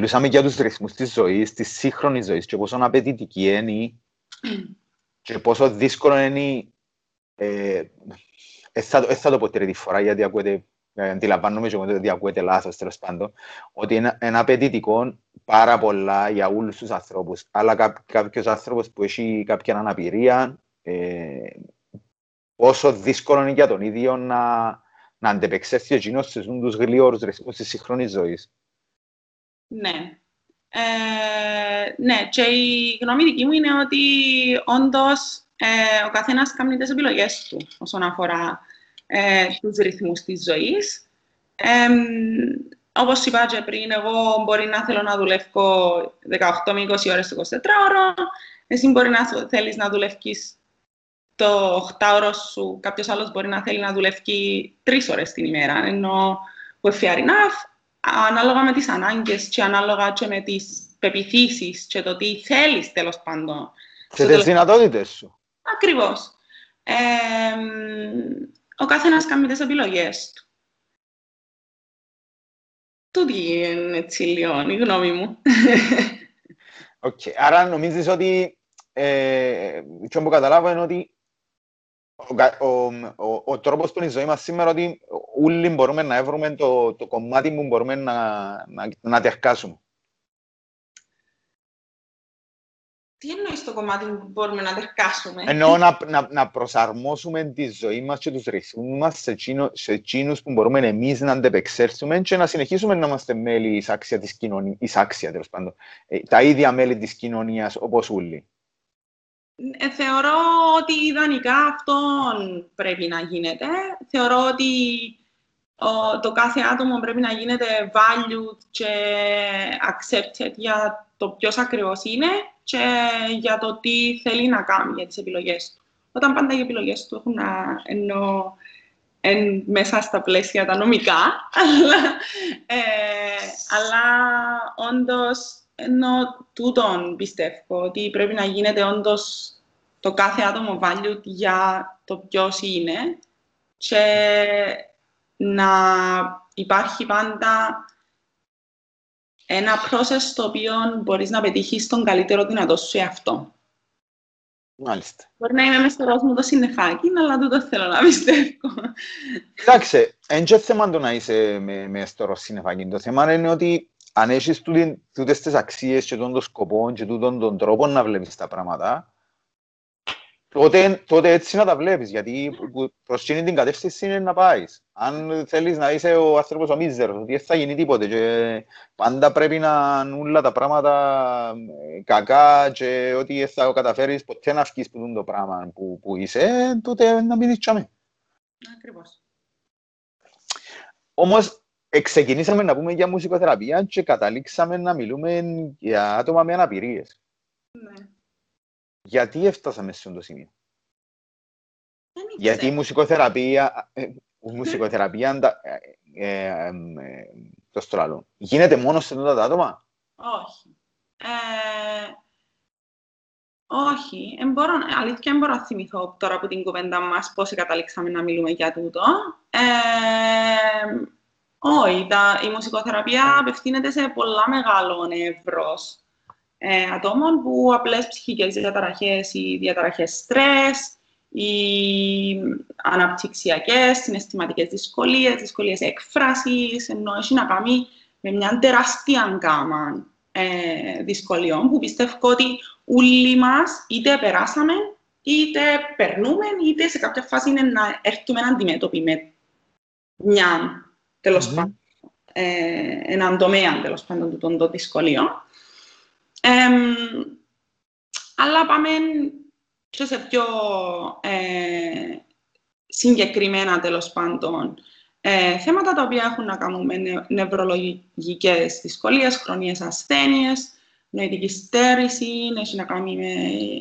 μιλούσαμε για τους ρυθμούς της ζωής, της σύγχρονης ζωής και πόσο απαιτητική είναι και πόσο δύσκολο είναι ε, ε, θα, ε, θα το πω τρίτη φορά γιατί ακούετε, ε, αντιλαμβάνομαι και ότι ακούετε λάθος τέλος πάντων, ότι είναι, είναι απαιτητικό πάρα πολλά για όλους τους ανθρώπους. Αλλά κά, κάποιος άνθρωπος που έχει κάποια αναπηρία, ε, πόσο δύσκολο είναι για τον ίδιο να, να αντεπεξέλθει εκείνος στους τους γλυόρους ρυθμούς της σύγχρονης ζωής. Ναι. Ε, ναι, και η γνώμη δική μου είναι ότι όντως ε, ο καθένας κάνει τις επιλογές του όσον αφορά ε, τους ρυθμούς της ζωής. Ε, όπως είπα και πριν, εγώ μπορεί να θέλω να δουλεύω 18 με 20 ώρες το 24ωρο, εσύ μπορεί να θέλεις να δουλεύεις το 8ωρο σου, κάποιος άλλος μπορεί να θέλει να δουλεύει 3 ώρες την ημέρα, ενώ που fair enough, ανάλογα με τις ανάγκες και ανάλογα και με τις πεπιθήσεις και το τι θέλεις τέλος πάντων. Και τις δυνατότητες σου. Ακριβώς. Ε, ο καθένας κάνει τις επιλογές του. Τούτη είναι έτσι λίγο η γνώμη μου. Okay. Άρα νομίζεις ότι, ε, και που καταλάβω είναι ότι ο, ο, ο, ο τρόπος που είναι η ζωή μας σήμερα ότι όλοι μπορούμε να βρούμε το, το κομμάτι που μπορούμε να, να, να τερκάσουμε. Τι εννοείς το κομμάτι που μπορούμε να τερκάσουμε. Εννοώ να, να, να προσαρμόσουμε τη ζωή μας και τους ρυθμούς μας σε, εκείνο, σε εκείνους που μπορούμε εμείς να αντεπεξέλθουμε και να συνεχίσουμε να είμαστε μέλη εις άξια της κοινωνίας, εις άξια τέλος πάντων, ε, τα ίδια μέλη της κοινωνίας όπως όλοι. Ε, θεωρώ ότι ιδανικά αυτό πρέπει να γίνεται. Θεωρώ ότι ο, το κάθε άτομο πρέπει να γίνεται valued και accepted για το ποιος ακριβώς είναι και για το τι θέλει να κάνει για τις επιλογές του. Όταν πάντα οι επιλογές του έχουν να εννοώ εν, μέσα στα πλαίσια τα νομικά, αλλά, ε, αλλά όντως ενώ τούτον πιστεύω ότι πρέπει να γίνεται όντως το κάθε άτομο valued για το ποιος είναι και να υπάρχει πάντα ένα process το οποίο μπορείς να πετύχεις τον καλύτερο δυνατό σου εαυτό. Μάλιστα. Μπορεί να είμαι μες στο ρόλο μου το συννεφάκι, αλλά δεν το θέλω να πιστεύω. Κοιτάξτε, δεν είναι θέμα το να είσαι με, με στο ρόλο συννεφάκι. Το θέμα είναι ότι αν έχεις τούτες τις αξίες και τον σκοπό και τον τρόπο να βλέπεις τα πράγματα, τότε, τότε έτσι να τα βλέπεις, γιατί προς εκείνη την κατεύθυνση είναι να πάεις. Αν θέλεις να είσαι ο άνθρωπος ο μίζερος, ότι δεν θα γίνει τίποτε και πάντα πρέπει να νουλα τα πράγματα ε, κακά και ότι θα καταφέρεις ποτέ να βγεις που το πράγμα που, που είσαι, τότε να μείνεις τσάμε. Ακριβώς. Όμως, ξεκινήσαμε να πούμε για μουσικοθεραπεία και καταλήξαμε να μιλούμε για άτομα με αναπηρίες. Ναι. Γιατί έφτασαμε σε αυτό το σημείο; Γιατί η μουσικοθεραπεία, ε, η μουσικοθεραπεία ε, ε, το στραλό, γίνεται μόνος σε αυτά τα άτομα; Όχι. όχι. Εμπορώ, αλήθεια, δεν μπορώ να θυμηθώ τώρα από την κουβέντα μας πώς καταλήξαμε να μιλούμε για τούτο. όχι, η μουσικοθεραπεία απευθύνεται σε πολλά μεγάλο εύρος ε, ατόμων που απλές ψυχικές διαταραχές ή διαταραχές στρες, ή αναπτυξιακές, συναισθηματικές δυσκολίες, δυσκολίες έκφρασης, ενώ έχει να κάνει με μια τεράστια γκάμα ε, δυσκολιών που πιστεύω ότι όλοι μας είτε περάσαμε, είτε περνούμε, είτε σε κάποια φάση είναι να έρθουμε αντιμέτωποι με μια, τέλος mm-hmm. πάντων, ε, έναν τομέα, τέλος πάντων, των δυσκολιών αλλά πάμε και σε πιο ε, συγκεκριμένα τέλος πάντων ε, θέματα τα οποία έχουν να κάνουν με νε, νευρολογικές δυσκολίες, χρονίες ασθένειες, νοητική στέρηση, έχει να κάνει με,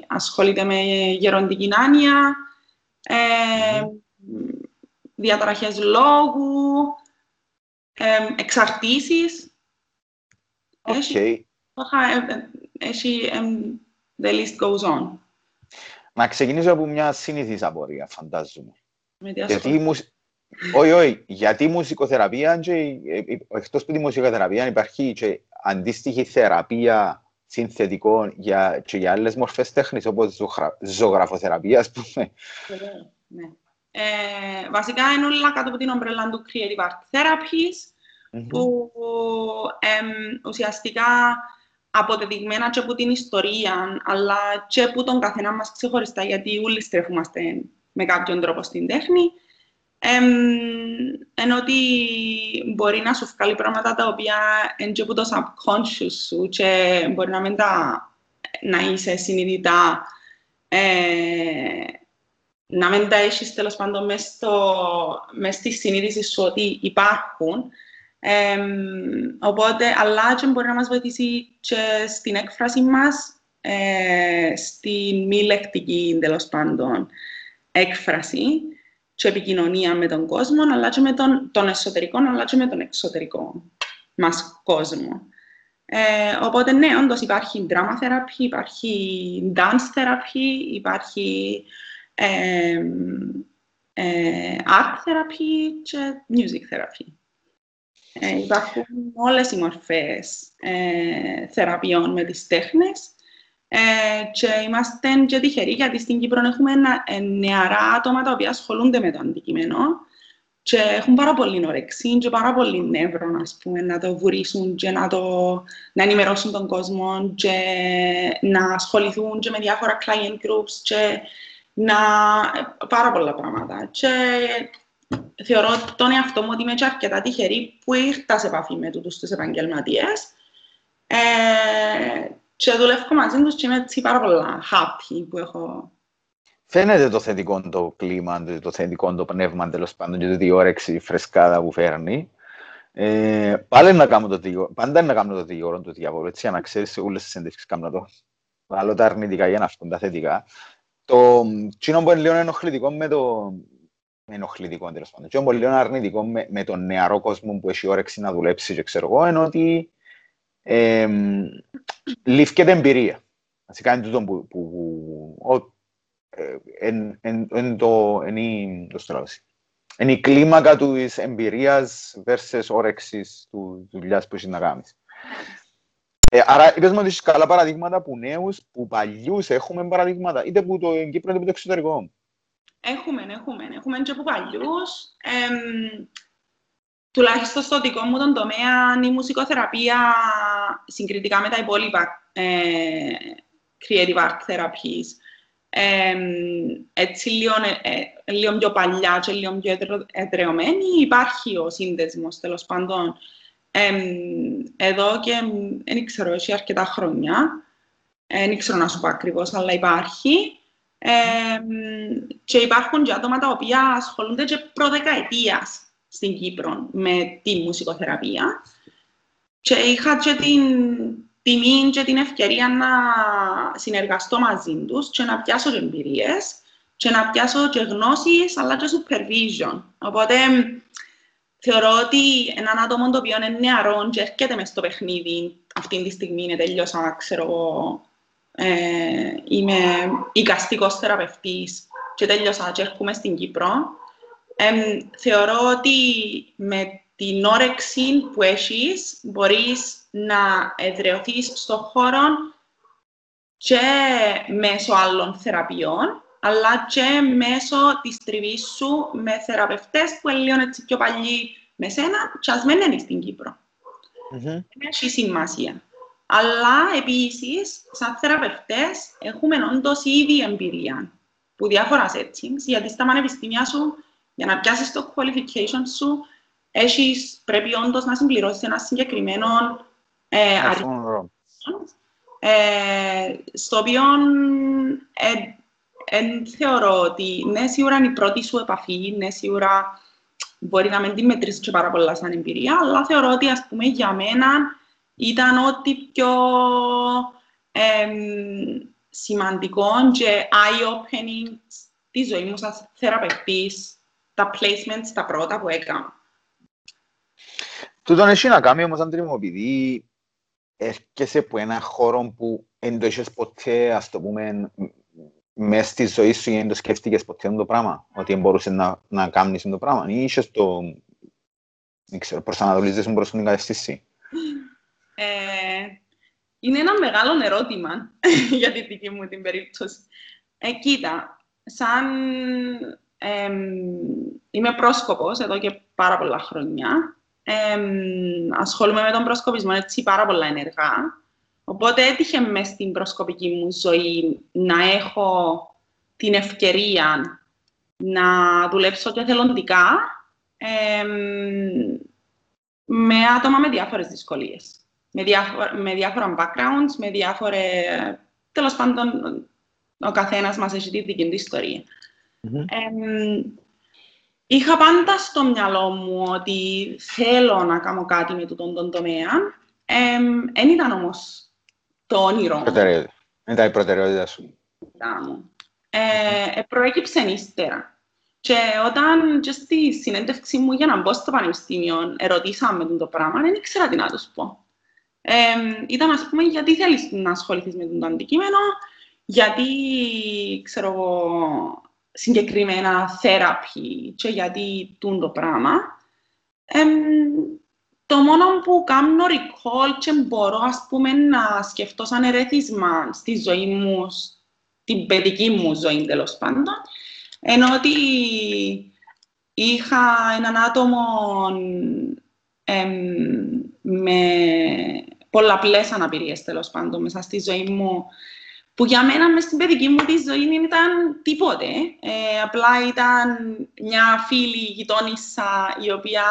ασχολείται με γεροντική άνοια, ε, διαταραχές λόγου, ε, εξαρτήσεις. Okay έχει the list goes on. Να ξεκινήσω από μια συνήθις απορία, φαντάζομαι. Γιατί όχι, όχι, γιατί η μουσικοθεραπεία, και, εκτός από τη μουσικοθεραπεία υπάρχει και αντίστοιχη θεραπεία συνθετικών για, και για άλλες μορφές τέχνης, όπως ζωγρα, ζωγραφοθεραπείας, ας πούμε. Ναι. Ε, βασικά είναι όλα κάτω από την ομπρέλα του Creative Art Therapies, mm-hmm. που ε, ουσιαστικά αποδεδειγμένα και από την ιστορία, αλλά και από τον καθένα μας ξεχωριστά, γιατί όλοι στρέφουμε με κάποιον τρόπο στην τέχνη, ενώ ότι μπορεί να σου βγάλει πράγματα τα οποία είναι και από το subconscious σου και μπορεί να μην τα να είσαι συνειδητά ε, να μην τα έχεις τέλος πάντων μες, στη συνείδηση σου ότι υπάρχουν. Ε, οπότε, αλλά και μπορεί να μας βοηθήσει και στην έκφραση μας, ε, στην μη λεκτική τέλος πάντων έκφραση και επικοινωνία με τον κόσμο, αλλά και με τον, τον εσωτερικό, αλλά και με τον εξωτερικό μας κόσμο. Ε, οπότε, ναι, όντως υπάρχει drama therapy, υπάρχει dance therapy, υπάρχει ε, ε, art therapy και music therapy. Ε, υπάρχουν όλες οι μορφές ε, θεραπείων με τις τέχνες ε, και είμαστε και τυχεροί γιατί στην Κύπρο έχουμε ε, νεαρά άτομα τα οποία ασχολούνται με το αντικείμενο και έχουν πάρα πολύ όρεξη και πάρα πολύ νεύρο ας πούμε, να το βουρήσουν και να, το, να ενημερώσουν τον κόσμο και να ασχοληθούν και με διάφορα client groups και να, πάρα πολλά πράγματα. Και θεωρώ τον εαυτό μου ότι είμαι και αρκετά τυχερή που ήρθα σε επαφή με τους επαγγελματίες ε, και δουλεύω μαζί τους και είμαι έτσι πάρα πολλά happy που έχω. Φαίνεται το θετικό το κλίμα, το θετικό το πνεύμα τέλος πάντων και τη διόρεξη φρεσκάδα που φέρνει. Ε, πάλι να κάνω το διόρο, πάντα να κάνω το διόρο του διαβόλου, έτσι, για να ξέρεις σε όλες τις συνέντευξεις κάνω το. Βάλω τα αρνητικά για να φτούν τα θετικά. Το κοινό που είναι λίγο ενοχλητικό με το... Ενοχλητικό, τέλος πάντων. κοινό που είναι λίγο αρνητικό με, με τον νεαρό κόσμο που έχει όρεξη να δουλέψει και ξέρω εγώ, είναι ότι ε, λήφκεται εμπειρία. Βασικά είναι τούτο που, που, που εν, εν, εν το, εν η, το είναι η κλίμακα του εμπειρίας versus όρεξης του δουλειάς που έχεις να κάνεις. Ε, άρα, είπες μου ότι έχει καλά παραδείγματα που νέους, που παλιούς έχουμε παραδείγματα, είτε που το Κύπρο είτε που το εξωτερικό. Έχουμε, έχουμε. Έχουμε και από παλιούς. Ε, τουλάχιστον στο δικό μου τον τομέα, η μουσικοθεραπεία συγκριτικά με τα υπόλοιπα ε, creative art therapies, ε, έτσι λίγο, ε, λίγο πιο παλιά και λίγο πιο εδρεωμένη, υπάρχει ο σύνδεσμος τέλος πάντων εδώ και δεν ξέρω, έχει αρκετά χρόνια. Δεν ξέρω να σου πω ακριβώς, αλλά υπάρχει. Και υπάρχουν και άτομα τα οποία ασχολούνται και προδεκαετίας στην Κύπρο με τη μουσικοθεραπεία. Και είχα και την τιμή και την ευκαιρία να συνεργαστώ μαζί τους και να πιάσω εμπειρίες και να πιάσω και γνώσεις αλλά και supervision. Οπότε θεωρώ ότι έναν άτομο το οποίο είναι νεαρό και έρχεται μες στο παιχνίδι αυτή τη στιγμή είναι τελειώσα, ξέρω εγώ, ε, είμαι οικαστικός θεραπευτής και τέλειωσα και έρχομαι στην Κύπρο. Ε, θεωρώ ότι με την όρεξη που έχεις μπορείς να εδραιωθείς στον χώρο και μέσω άλλων θεραπείων, αλλά και μέσω της τριβής σου με θεραπευτές που είναι λίγο έτσι πιο παλιοί με σένα και ας μένουν στην Κύπρο. Mm-hmm. Έχει σημασία. Αλλά επίσης, σαν θεραπευτές, έχουμε όντως ήδη εμπειρία που διάφορα settings, γιατί στα πανεπιστήμια σου, για να πιάσεις το qualification σου, έχεις, πρέπει όντως να συμπληρώσεις ένα συγκεκριμένο ε, αριθμό, ε, στο οποίο ε, ε, θεωρώ ότι ναι, σίγουρα είναι η πρώτη σου επαφή, ναι, σίγουρα μπορεί να μην την μετρήσεις και πάρα πολλά σαν εμπειρία, αλλά θεωρώ ότι ας πούμε για μένα ήταν ό,τι πιο ε, σημαντικό και eye-opening στη ζωή μου σαν θεραπευτής, τα placements τα πρώτα που έκανα. Τούτον έχει να κάνει όμως, Αντρή μου, επειδή έρχεσαι από ένα χώρο που δεν το είχες ποτέ, ας το πούμε, μέσα στη ζωή σου δεν το σκέφτηκες ποτέ το πράγμα, ότι μπορούσες να, να κάνεις το πράγμα. Ή είχες το, δεν ξέρω, προσανατολίζεσαι προς την κατεύθυνση. Ε, είναι ένα μεγάλο ερώτημα για τη δική μου την περίπτωση. Ε, κοίτα, σαν είμαι πρόσκοπος εδώ και πάρα πολλά χρόνια. Ε, ασχολούμαι με τον προσκοπισμό έτσι πάρα πολλά ενεργά. Οπότε έτυχε μες στην προσκοπική μου ζωή να έχω την ευκαιρία να δουλέψω και θελοντικά με άτομα με διάφορες δυσκολίες. Με, διάφορα, με διάφορα backgrounds, με διάφορα... Τέλος πάντων, ο καθένας μας έχει τη δική του ιστορία. είχα πάντα στο μυαλό μου ότι θέλω να κάνω κάτι με τον, τον τομέα. Δεν ήταν όμως το όνειρο μου. Δεν ήταν η προτεραιότητα σου. Ε, προέκυψε ύστερα. Και όταν και στη συνέντευξη μου για να μπω στο πανεπιστήμιο ερωτήσαμε το πράγμα, δεν ήξερα τι να τους πω. Ε, ήταν, ας πούμε, γιατί θέλεις να ασχοληθείς με το αντικείμενο, γιατί, ξέρω εγώ, συγκεκριμένα θέραπη και γιατί τούν το πράγμα. Ε, το μόνο που κάνω recall και μπορώ, ας πούμε, να σκεφτώ σαν ερέθισμα στη ζωή μου, στην παιδική μου ζωή, τέλος πάντων, ενώ ότι είχα έναν άτομο με πολλαπλές αναπηρίες, τέλος πάντων, μέσα στη ζωή μου, που για μένα μες στην παιδική μου τη ζωή δεν ήταν τίποτε. Ε, απλά ήταν μια φίλη γειτόνισσα η οποία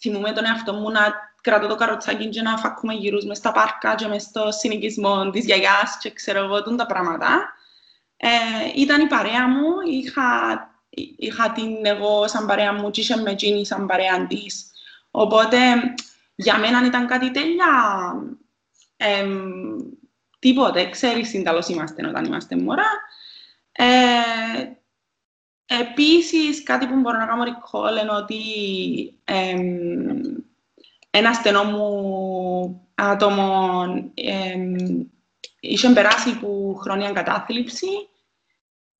θυμούμαι τον εαυτό μου να κρατώ το καροτσάκι και να φακούμε γύρους μες στα πάρκα και μες στο συνοικισμό της γιαγιάς και ξέρω εγώ τα πράγματα. Ε, ήταν η παρέα μου, είχα, είχα την εγώ σαν παρέα μου και είχε με εκείνη σαν παρέα της. Οπότε για μένα ήταν κάτι τέλεια ε, τίποτε. Ξέρεις τι είμαστε όταν είμαστε μωρά. Ε, επίσης, κάτι που μπορώ να κάνω recall είναι ότι ε, ένα στενό μου άτομο ε, είχε περάσει που χρόνια κατάθλιψη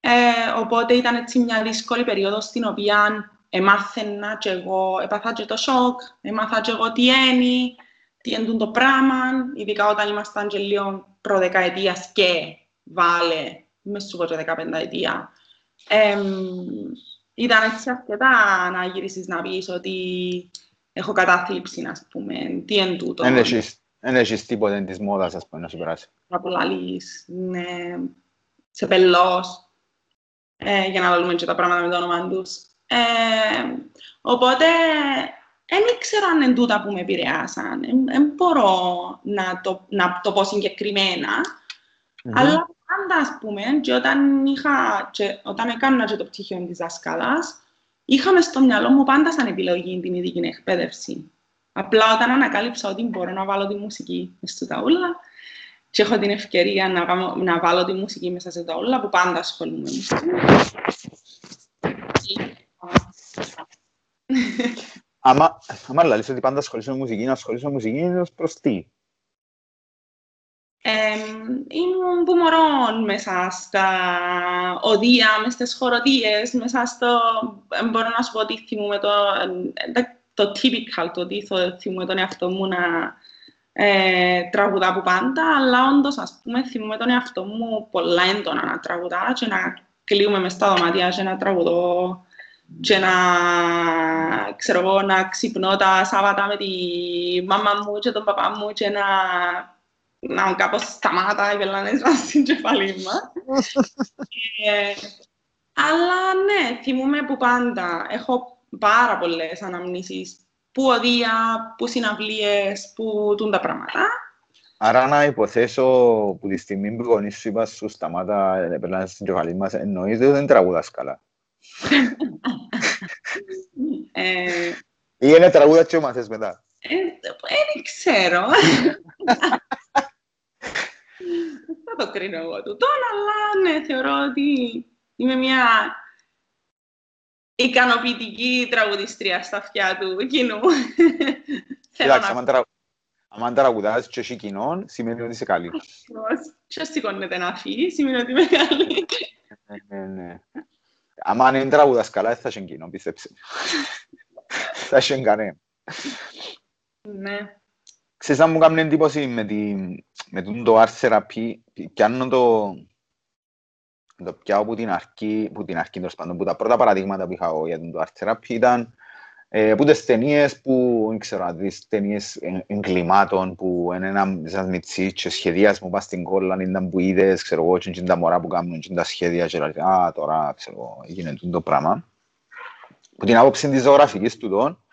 ε, οπότε ήταν έτσι μια δύσκολη περίοδος στην οποία εμάθαινα και εγώ, έπαθα και το σοκ, έμαθα και εγώ τι είναι, τι είναι το πράγμα, ειδικά όταν ήμασταν και λίγο προδεκαετίας και βάλε, μες σου πω και δεκαπενταετία. Ε, ήταν έτσι αρκετά να γυρίσεις να πεις ότι έχω κατάθλιψη, να πούμε, τι είναι τούτο. Δεν έχεις τίποτε της μόδας, ας πούμε, να σου περάσει. Να πουλαλείς, ναι, σε πελός ε, για να λέμε και τα πράγματα με το όνομα τους. Ε, οπότε, δεν ήξερα αν είναι τούτα που με επηρεάσαν. Δεν μπορώ να το, να το πω συγκεκριμένα. Mm-hmm. Αλλά πάντα, ας πούμε, και όταν, είχα, και όταν έκανα και το πτυχίο της δάσκαλας, είχαμε στο μυαλό μου πάντα σαν επιλογή την ειδική εκπαίδευση. Απλά όταν ανακάλυψα ότι μπορώ να βάλω τη μουσική στο ταούλα, και έχω την ευκαιρία να, κάνω, να βάλω τη μουσική μέσα σε τα όλα που πάντα ασχολούμαι με μουσική. Άμα, άμα λαλείς ότι πάντα ασχολείσαι με μουσική, να ασχολείσαι με μουσική είναι ως προς τι; Ε, ήμουν που μωρώ μέσα στα οδεία, μέσα στις χοροδίες, μέσα στο... Μπορώ να σου πω ότι θυμούμαι το, το typical, το ότι θυμούμαι τον εαυτό μου να ε, τραγουδά από πάντα, αλλά όντως, ας πούμε, θυμούμαι τον εαυτό μου πολλά έντονα να τραγουδά και να κλείουμε μες στα δωμάτια και να τραγουδώ και να, ξέρω εγώ, να ξυπνώ τα Σάββατα με τη μάμα μου και τον παπά μου και να, να κάπως σταμάτα οι πελάνες μας στην κεφαλή μας. ε, αλλά ναι, θυμούμαι που πάντα έχω πάρα πολλές αναμνήσεις που οδεία, που συναυλίες, που τούν τα πράγματα. Άρα να υποθέσω που τη στιγμή που οι γονείς σου είπα σου σταμάτα, περνάνε στην κεφαλή μας, εννοείς ότι δεν τραγουδάς καλά. Ε, Ή είναι τραγούδα και μαθες μετά. Δεν ξέρω. Δεν θα το κρίνω εγώ του. Τώρα, αλλά ναι, θεωρώ ότι είμαι μια ικανοποιητική τραγουδιστρία στα αυτιά του κοινού. Εντάξει, αν τραγουδάς και έχει κοινό, σημαίνει ότι είσαι καλή. Και σηκώνεται να φύγει, σημαίνει ότι είμαι καλή. Ναι, ναι, ναι. Αν δεν τραγουδάς καλά, δεν θα έχει κοινό, πίστεψε. Θα έχει κανένα. Ναι. Ξέρεις αν μου κάνει εντύπωση με, τη, με το art therapy, πιάνω το, το πιάω που την αρχή, που την αρχή τέλος πάντων, που τα πρώτα παραδείγματα που είχα εγώ για το art therapy ήταν ε, που τις ταινίες που, δεν ξέρω, τις ταινίες εγκλημάτων που είναι ένα σαν μητσί και σχεδιασμό πας στην κόλλα, ήταν που είδες, ξέρω εγώ, και τα μωρά που κάνουν και τα σχέδια και λέει, α, τώρα, ξέρω εγώ, γίνεται το πράγμα. Που την άποψη της ζωγραφικής του τον,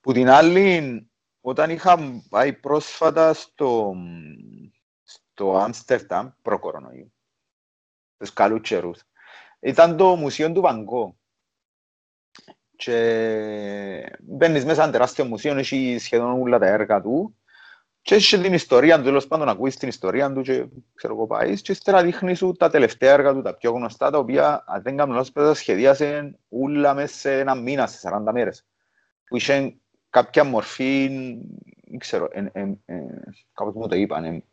που την άλλη, όταν είχα πάει πρόσφατα στο, στο Άμστερνταμ, προ-κορονοϊού, τους καλούς καιρούς, ήταν το Μουσείο του Βαγκό. Και μπαίνεις μέσα ένα τεράστιο μουσείο, έχει σχεδόν όλα τα έργα του. Και έχεις την ιστορία του, τέλος πάντων ακούεις την ιστορία του και ξέρω εγώ πάεις. Και ύστερα δείχνεις σου τα τελευταία έργα του, τα πιο γνωστά, τα οποία αν δεν κάνω λάθος πρέπει να σχεδίασε όλα μέσα σε ένα μήνα, σε 40 μέρες. Που είχε κάποια μορφή, δεν ξέρω, ε, ε, ε, κάπως μου το είπαν,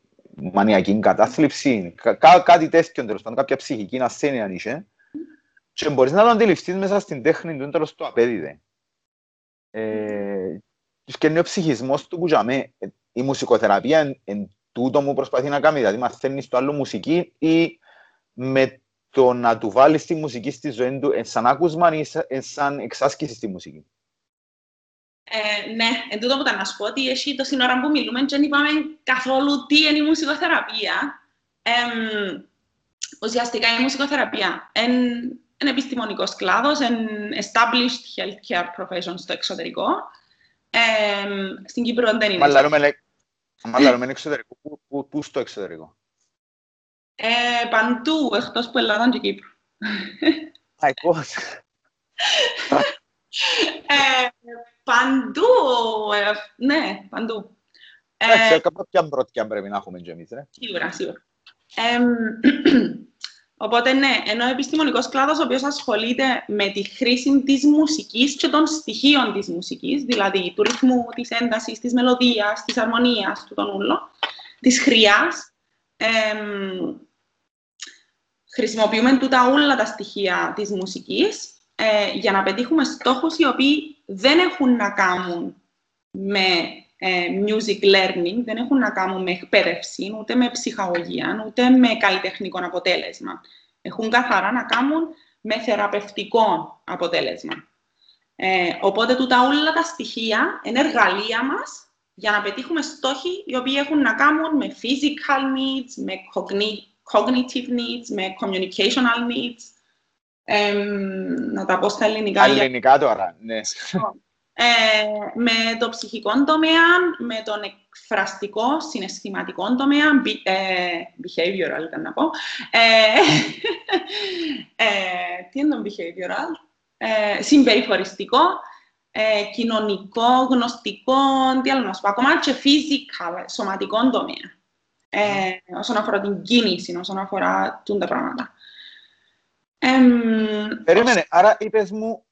μανιακή κατάθλιψη, κά, κάτι τέτοιο τέλος πάντων, κάποια ψυχική ασθένεια είχε και μπορείς να το αντιληφθείς μέσα στην τέχνη του, τέλος το απέδιδε. Ε, και είναι ο ψυχισμός του που για η μουσικοθεραπεία εν, εν τούτο μου προσπαθεί να κάνει, δηλαδή μαθαίνεις το άλλο μουσική ή με το να του βάλεις τη μουσική στη ζωή του σαν άκουσμα ή σαν εξάσκηση στη μουσική. Ε, ναι, εν τούτο που ήταν να σου πω ότι εσύ το σύνορα που μιλούμε και δεν είπαμε καθόλου τι είναι η μουσικοθεραπεία. Ε, ουσιαστικά η μουσικοθεραπεία είναι ένα επιστημονικός κλάδος, ένα established healthcare profession στο εξωτερικό. Ε, στην Κύπρο δεν είναι. Μα λάρουμε εξωτερικό. Πού, πού, πού στο εξωτερικό; Ε, παντού, εκτός που Ελλάδα και Κύπρο. Α, εγώ. ε, Παντού, ε, ναι, παντού. Εντάξει, ε, κάποια πρώτη πρέπει να έχουμε και εμείς, ρε. Σίγουρα, σίγουρα. Ε, οπότε, ναι, ενώ ο επιστημονικός κλάδος, ο οποίος ασχολείται με τη χρήση της μουσικής και των στοιχείων της μουσικής, δηλαδή του ρυθμού, της έντασης, της μελωδίας, της αρμονίας, του τον ούλο, της χρειάς, ε, χρησιμοποιούμε τούτα όλα τα στοιχεία της μουσικής ε, για να πετύχουμε στόχους οι οποίοι δεν έχουν να κάνουν με ε, music learning, δεν έχουν να κάνουν με εκπαίδευση, ούτε με ψυχαγωγία, ούτε με καλλιτεχνικό αποτέλεσμα. Έχουν καθαρά να κάνουν με θεραπευτικό αποτέλεσμα. Ε, οπότε, τούτα όλα τα στοιχεία είναι εργαλεία μας για να πετύχουμε στόχοι οι οποίοι έχουν να κάνουν με physical needs, με cognitive needs, με communicational needs, ε, να τα πω στα ελληνικά. Ελληνικά τώρα, ναι. Ε, με το ψυχικό τομέα, με τον εκφραστικό, συναισθηματικό τομέα, ε, behavioral ήταν να πω. Ε, ε, τι είναι το behavioral? Ε, συμπεριφοριστικό, ε, κοινωνικό, γνωστικό, τι άλλο να σου πω, ακόμα και physical, σωματικό τομέα. Ε, όσον αφορά την κίνηση, όσον αφορά τα πράγματα. Περίμενε, άρα είπες μου,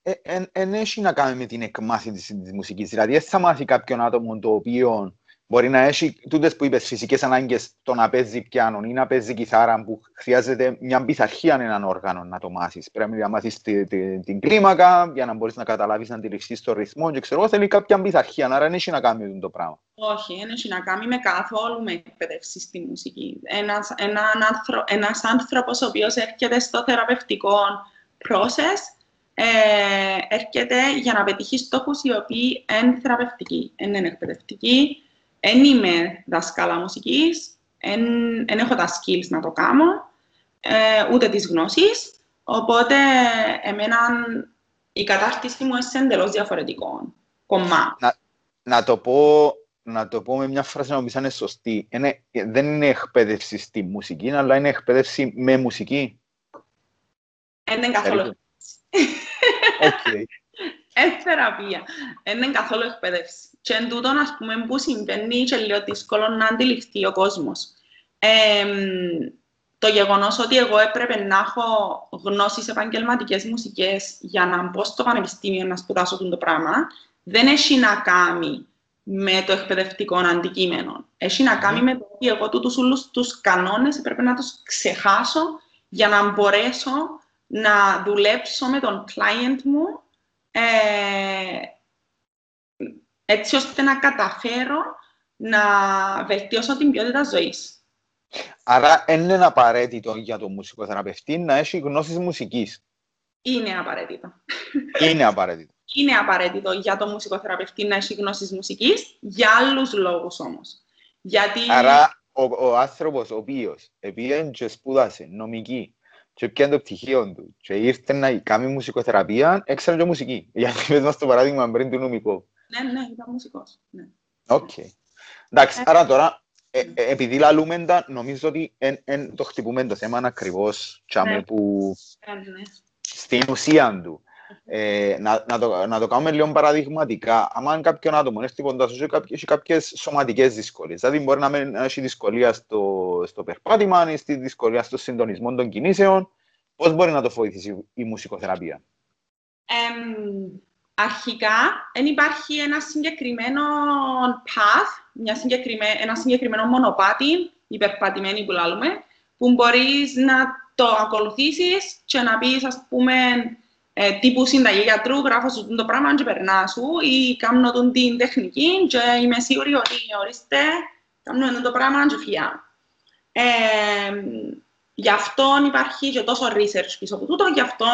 δεν ε, έχει να κάνει με την εκμάθηση της μουσικής. Δηλαδή, δεν θα μάθει κάποιον άτομο το οποίο μπορεί να έχει τούτες που είπες φυσικές ανάγκες το να παίζει πιάνο ή να παίζει κιθάρα που χρειάζεται μια πειθαρχία έναν όργανο να το μάθεις. Πρέπει να μάθεις τη, τη, την κλίμακα για να μπορείς να καταλάβεις να αντιληφθείς το ρυθμό και ξέρω, θέλει κάποια πειθαρχία, άρα δεν έχει να κάνει με το πράγμα. Όχι, δεν έχει να κάνει με καθόλου με εκπαίδευση στη μουσική. Ένας, ένα, άνθρω, ένας άνθρωπος ο οποίος έρχεται στο θεραπευτικό process ε, έρχεται για να πετύχει στόχους οι οποίοι είναι θεραπευτικοί, είναι εκπαιδευτικοί, δεν είμαι δασκάλα μουσικής, δεν έχω τα skills να το κάνω, ε, ούτε τις γνώσεις, οπότε εμένα η κατάρτιση μου είναι εντελώς διαφορετικό κομμάτι. Να, να, το πω, να το πω με μια φράση να είναι σωστή. Είναι, δεν είναι εκπαίδευση στη μουσική, αλλά είναι εκπαίδευση με μουσική. Δεν είναι καθόλου. Okay. Ε, θεραπεία. Δεν είναι καθόλου εκπαίδευση. Και εν τούτον, ας πούμε, που συμβαίνει και λίγο δύσκολο να αντιληφθεί ο κόσμος. Ε, το γεγονός ότι εγώ έπρεπε να έχω γνώσεις επαγγελματικές μουσικές για να μπω στο πανεπιστήμιο να σπουδάσω αυτό το πράγμα, δεν έχει να κάνει με το εκπαιδευτικό αντικείμενο. Έχει να κάνει με το ότι εγώ του όλου τους κανόνες έπρεπε να τους ξεχάσω για να μπορέσω να δουλέψω με τον client μου ε, έτσι ώστε να καταφέρω να βελτιώσω την ποιότητα ζωής. Άρα δεν είναι απαραίτητο για τον μουσικοθεραπευτή να έχει γνώσεις μουσικής. Είναι απαραίτητο. Είναι απαραίτητο. Είναι απαραίτητο για τον μουσικοθεραπευτή να έχει γνώσεις μουσικής, για άλλους λόγους όμως. Γιατί... Άρα ο, ο άνθρωπος ο οποίος επειδή και σπούδασε νομική και πιάνε το πτυχίο του και ήρθε να κάνει μουσικοθεραπεία, έξερε και μουσική. Γιατί πες μας το παράδειγμα πριν του νομικού. Ναι, ναι, ήταν μουσικός. Ναι. OK. Okay. Εντάξει, ε, άρα τώρα, ε, ε, επειδή λαλούμε τα, νομίζω ότι εν, εν, το χτυπούμε το θέμα ακριβώς ναι. που ε, ναι. στην ουσία του. Ε, να, να, το, να το κάνουμε λίγο παραδειγματικά. Αν κάποιον άτομο έρθει κοντά σου έχει κάποιες σωματικές δυσκολίες, δηλαδή μπορεί να, να έχει δυσκολία στο, στο περπάτημα, ή στη δυσκολία στο συντονισμό των κινήσεων, πώς μπορεί να το βοηθήσει η μουσικοθεραπεία; Ε, αρχικά, δεν υπάρχει ένα συγκεκριμένο path, μια συγκεκριμέ, ένα συγκεκριμένο μονοπάτι, υπερπατημένη που λέμε, που μπορείς να το ακολουθήσεις και να πεις, ας πούμε, ε, τύπου συνταγή γιατρού, γράφω σου το πράγμα και περνά σου ή κάνω τον την τεχνική και είμαι σίγουρη ότι ορίστε, κάνω το πράγμα και φιά. Ε, γι' αυτό υπάρχει και τόσο research πίσω από τούτο, γι' αυτό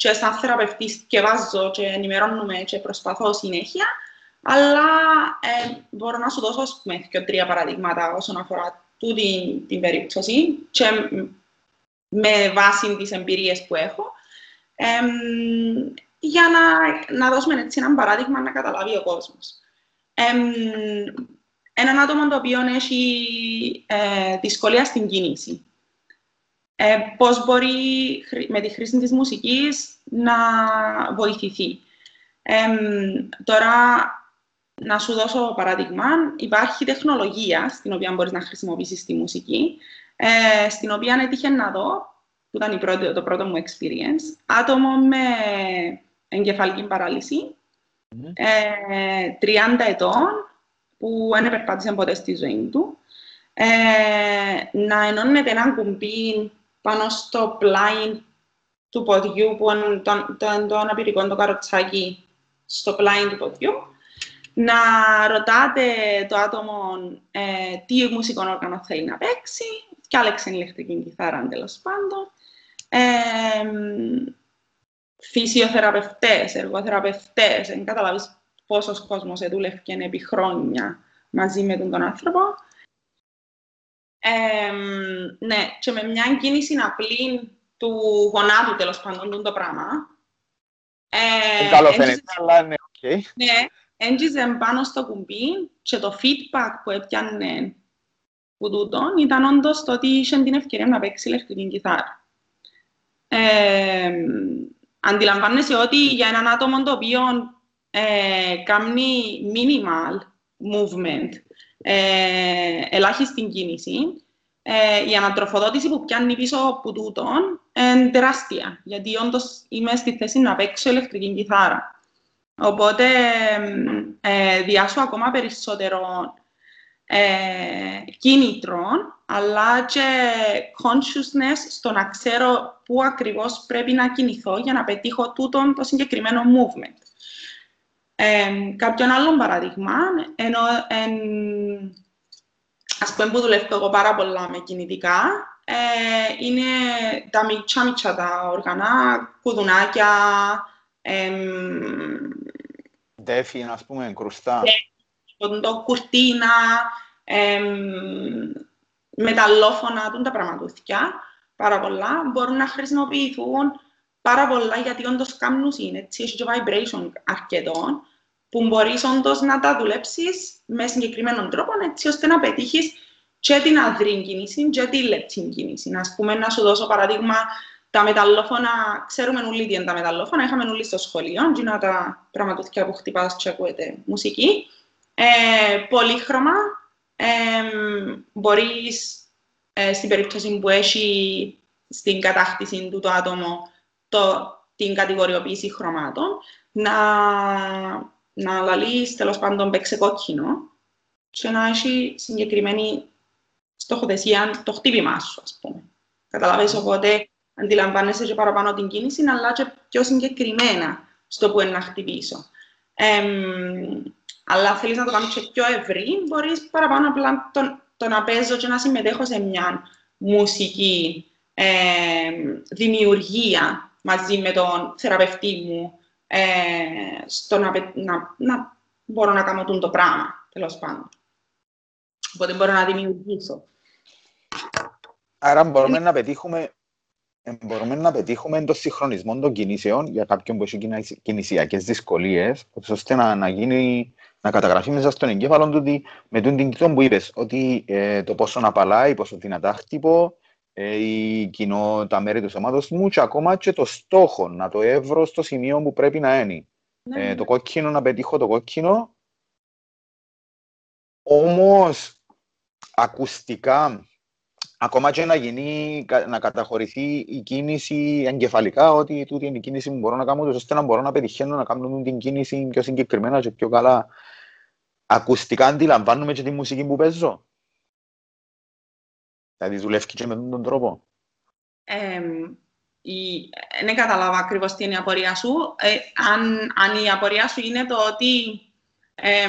και σαν θεραπευτής και βάζω και ενημερώνουμε και προσπαθώ συνέχεια, αλλά ε, μπορώ να σου δώσω πούμε, και τρία παραδείγματα όσον αφορά τούτη την περίπτωση και με βάση τις εμπειρίες που έχω για να, να δώσουμε έτσι ένα παράδειγμα να καταλάβει ο κόσμος. έναν άτομο το οποίο έχει ε, δυσκολία στην κίνηση. Ε, πώς μπορεί με τη χρήση της μουσικής να βοηθηθεί. τώρα, να σου δώσω παράδειγμα, υπάρχει τεχνολογία στην οποία μπορείς να χρησιμοποιήσεις τη μουσική, ε, στην οποία έτυχε να δω που ήταν πρώτη, το πρώτο μου experience, άτομο με εγκεφαλική παράλυση, mm. ε, 30 ετών, που δεν περπάτησε ποτέ στη ζωή του, ε, να ενώνεται ένα κουμπί πάνω στο πλάι του ποδιού, που είναι το, το, το αναπηρικό το καροτσάκι στο πλάι του ποδιού, να ρωτάτε το άτομο ε, τι μουσικό όργανο θέλει να παίξει, και άλλαξε ηλεκτρική κιθάρα τέλος πάντων, ε, φυσιοθεραπευτές, εργοθεραπευτές, δεν καταλάβεις πόσος κόσμος δούλευε επί χρόνια μαζί με τον, τον άνθρωπο. Ε, ναι, και με μια κίνηση απλή του γονάτου, τέλος πάντων, το πράγμα. Ε, καλό φαίνεται, αλλά ναι, OK. Okay. Ναι, έγγιζε πάνω στο κουμπί και το feedback που έπιανε που τούτον ήταν όντως το ότι είχε την ευκαιρία να παίξει ηλεκτρική κιθάρα ε, αντιλαμβάνεσαι ότι για έναν άτομο το οποίο ε, κάνει minimal movement, ε, ελάχιστη κίνηση, ε, η ανατροφοδότηση που πιάνει πίσω από τούτον είναι τεράστια, γιατί όντως είμαι στη θέση να παίξω ηλεκτρική κιθάρα. Οπότε, ε, διάσω ακόμα περισσότερο ε, κίνητρων, αλλά και consciousness στο να ξέρω πού ακριβώς πρέπει να κινηθώ για να πετύχω τούτον το συγκεκριμένο movement. Ε, κάποιον άλλον παράδειγμα, ενώ εν, ας πούμε που δουλεύω εγώ πάρα πολλά με κινητικά, ε, είναι τα μίτσα μίτσα τα οργανά, κουδουνάκια, Δέφη, ας πούμε, κρουστά. Το κουρτίνα, ε, μεταλλόφωνα, τα πραγματούθηκια, πάρα πολλά, μπορούν να χρησιμοποιηθούν πάρα πολλά γιατί όντως κάνουν είναι έτσι, έχει και vibration αρκετό, που μπορείς όντως να τα δουλέψεις με συγκεκριμένον τρόπο, έτσι ώστε να πετύχεις και την αδρή κίνηση και την λεπτή κίνηση. Α πούμε, να σου δώσω παράδειγμα, τα μεταλλόφωνα, ξέρουμε όλοι τι είναι τα μεταλλόφωνα, είχαμε όλοι στο σχολείο, είναι τα πραγματούθηκια που χτυπάς και ακούετε μουσική. Ε, πολύχρωμα. Ε, μπορείς, ε, στην περίπτωση που έχει στην κατάκτηση του το άτομο το, την κατηγοριοποίηση χρωμάτων, να, να λαλείς τέλος πάντων παίξε κόκκινο και να έχει συγκεκριμένη στοχοθεσία το χτύπημά σου, ας πούμε. Καταλάβεις, οπότε αντιλαμβάνεσαι και παραπάνω την κίνηση, αλλά και πιο συγκεκριμένα στο που είναι να χτυπήσω. Ε, Αλλά θέλεις να το κάνεις και πιο ευρύ, μπορείς παραπάνω απλά το, το να παίζω και να συμμετέχω σε μια μουσική ε, δημιουργία μαζί με τον θεραπευτή μου ε, στο να, να, να μπορώ να κάνω το πράγμα, τέλος πάντων. Οπότε μπορώ να δημιουργήσω. Άρα μπορούμε να πετύχουμε μπορούμε να πετύχουμε το συγχρονισμό των κινήσεων για κάποιον που έχει κινησιακές δυσκολίες, ώστε να, να, γίνει, να καταγραφεί μέσα στον εγκέφαλο του ότι με τον την που είπες, ότι ε, το πόσο να παλάει, πόσο δυνατά χτύπω, ε, η κοινό, τα μέρη του σώματο μου και ακόμα και το στόχο να το έβρω στο σημείο που πρέπει να είναι. Ναι, ε, ναι. το κόκκινο να πετύχω το κόκκινο. Όμως, ακουστικά ακόμα και να γίνει, να καταχωρηθεί η κίνηση εγκεφαλικά, ότι τούτη είναι η κίνηση που μπορώ να κάνω, ώστε να μπορώ να πετυχαίνω να κάνω την κίνηση πιο συγκεκριμένα και πιο καλά. Ακουστικά αντιλαμβάνουμε και τη μουσική που παίζω. Δηλαδή δουλεύει και με τον τρόπο. Ε, η... Δεν κατάλαβα ακριβώς τι είναι η απορία σου. Ε, αν, αν η απορία σου είναι το ότι ε,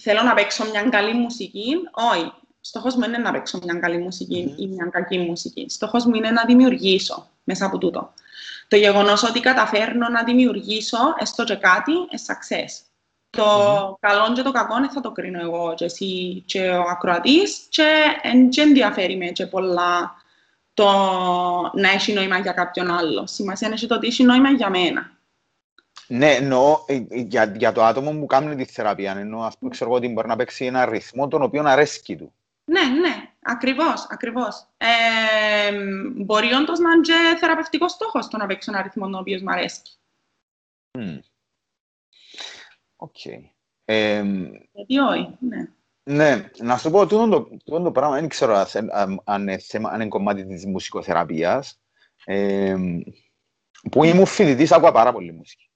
θέλω να παίξω μια καλή μουσική, όχι στόχος μου είναι να παίξω μια καλή μουσική ή μια κακή μουσική. Στόχος μου είναι να δημιουργήσω μέσα από τούτο. Το γεγονός ότι καταφέρνω να δημιουργήσω έστω και κάτι, success. Το mm-hmm. καλό και το κακό θα το κρίνω εγώ και εσύ και ο ακροατής και δεν ενδιαφέρει με και πολλά το να έχει νόημα για κάποιον άλλο. Σημασία είναι το ότι έχει νόημα για μένα. Ναι, εννοώ ε, ε, για, για το άτομο που κάνει τη θεραπεία. Εννοώ αυτό ξέρω ότι μπορεί να παίξει ένα ρυθμό τον οποίο αρέσκει του. Ναι, ναι, ακριβώς, ακριβώς. Ε, μπορεί όντως να είναι και θεραπευτικός στόχος το να παίξω ένα αριθμό ο οποίος μου αρέσει. Οκ. Γιατί όχι, ναι. Ναι, να σου πω, τούτο το, τούτο το πράγμα δεν ξέρω αν, αν, είναι κομμάτι της μουσικοθεραπείας. Ε, που ήμουν φοιτητής, άκουγα πάρα πολύ μουσική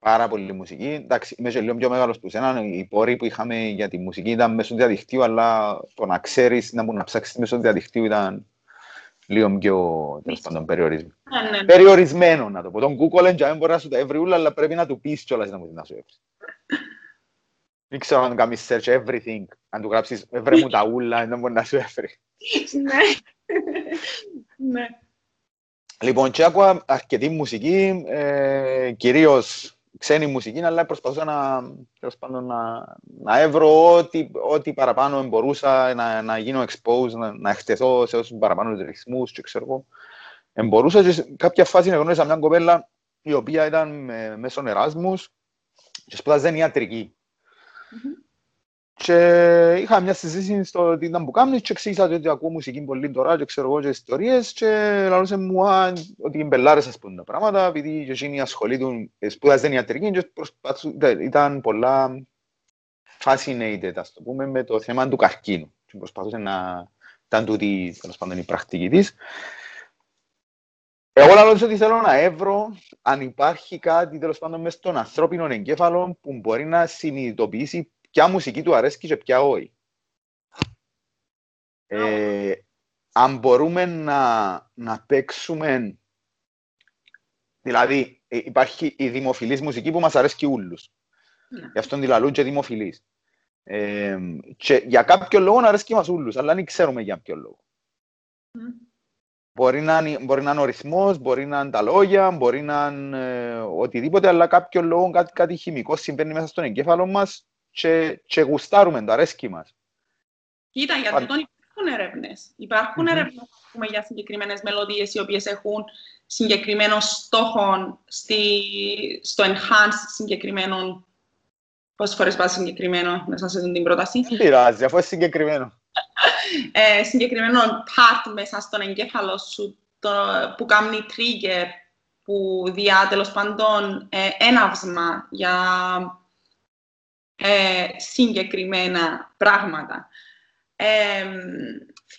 πάρα πολύ μουσική. Εντάξει, είμαι και λίγο πιο μεγάλος που σένα. Οι πόροι που είχαμε για τη μουσική ήταν μέσω διαδικτύου, αλλά το να ξέρεις, να μπορεί να ψάξεις μέσω διαδικτύου ήταν λίγο πιο τέλος πάντων περιορισμένο. Ναι, ναι. Περιορισμένο να το πω. Τον Google δεν μπορεί να σου τα έβρει ούλα, αλλά πρέπει να του πεις κιόλας να μου να σου έβρει. Δεν ξέρω αν κάνεις search everything, αν του γράψεις έβρε μου τα ούλα, δεν μπορεί να σου έβρει. Ναι. ναι. Λοιπόν, και άκουα αρκετή μουσική, ε, κυρίως ξένη μουσική, αλλά προσπαθούσα να, πάντων, να, να έβρω ό,τι, ό,τι παραπάνω μπορούσα, να, να γίνω exposed, να, να εκτεθώ σε όσους παραπάνω ρυθμούς και ξέρω εγώ. Εμπορούσα και σε κάποια φάση να γνώρισα μια κοπέλα η οποία ήταν με, μέσω Εράσμους και σπουδάζε ιατρική. Mm-hmm. Και είχα μια συζήτηση στο τι ήταν που κάνεις και εξήγησα ότι ακούω μουσική πολύ τώρα και ξέρω εγώ και ιστορίες και λαλούσε μου ότι οι μπελάρες ας πούμε τα πράγματα επειδή και εκείνη ασχολεί του σπούδαζε ιατρική και ήταν πολλά fascinated ας το πούμε με το θέμα του καρκίνου και προσπαθούσε να ήταν τούτη τέλος πάντων η πρακτική της. Εγώ λέω ότι θέλω να έβρω αν υπάρχει κάτι τέλος πάντων μέσα στον ανθρώπινο εγκέφαλο που μπορεί να συνειδητοποιήσει ποια μουσική του αρέσει και ποια όχι. Ε, αν μπορούμε να, να παίξουμε... Δηλαδή, ε, υπάρχει η δημοφιλής μουσική που μας αρέσει ούλους. Ναι. Γι' αυτόν τη λαλούν και δημοφιλής. Ε, και για κάποιο λόγο να αρέσει μας ούλους, αλλά δεν ξέρουμε για ποιο λόγο. Μπορεί, να, μπορεί να είναι ο ρυθμός, μπορεί να είναι τα λόγια, μπορεί να είναι ε, οτιδήποτε, αλλά κάποιο λόγο, κάτι, κάτι χημικό συμβαίνει μέσα στον εγκέφαλο μας και, και γουστάρουμε το αρέσκει μας. Κοίτα, γιατί τον υπάρχουν έρευνες. Υπάρχουν mm-hmm. έρευνες για συγκεκριμένες μελωδίες οι οποίες έχουν συγκεκριμένος στόχο στη, στο enhance συγκεκριμένων. Πόσες φορές πας συγκεκριμένο μέσα σε την πρόταση; Δεν πειράζει, αφού είναι συγκεκριμένο. ε, συγκεκριμένο part μέσα στον εγκέφαλο σου το, που κάνει trigger, που διά τέλος πάντων ε, έναυσμα για ε, συγκεκριμένα πράγματα.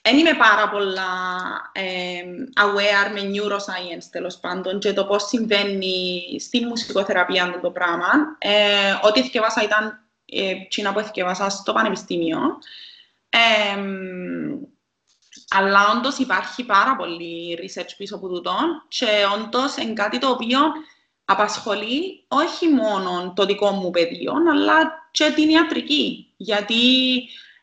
Δεν είμαι πάρα πολλά ε, aware με neuroscience τέλος πάντων και το πώς συμβαίνει στη μουσικοθεραπεία το πράγμα. Ε, ό,τι θυκευάσα ήταν ε, τσίνα που θυκευάσα στο πανεπιστήμιο. Ε, αλλά όντως υπάρχει πάρα πολύ research πίσω από τούτο και όντως είναι κάτι το οποίο απασχολεί όχι μόνο το δικό μου πεδίο, αλλά και την ιατρική. Γιατί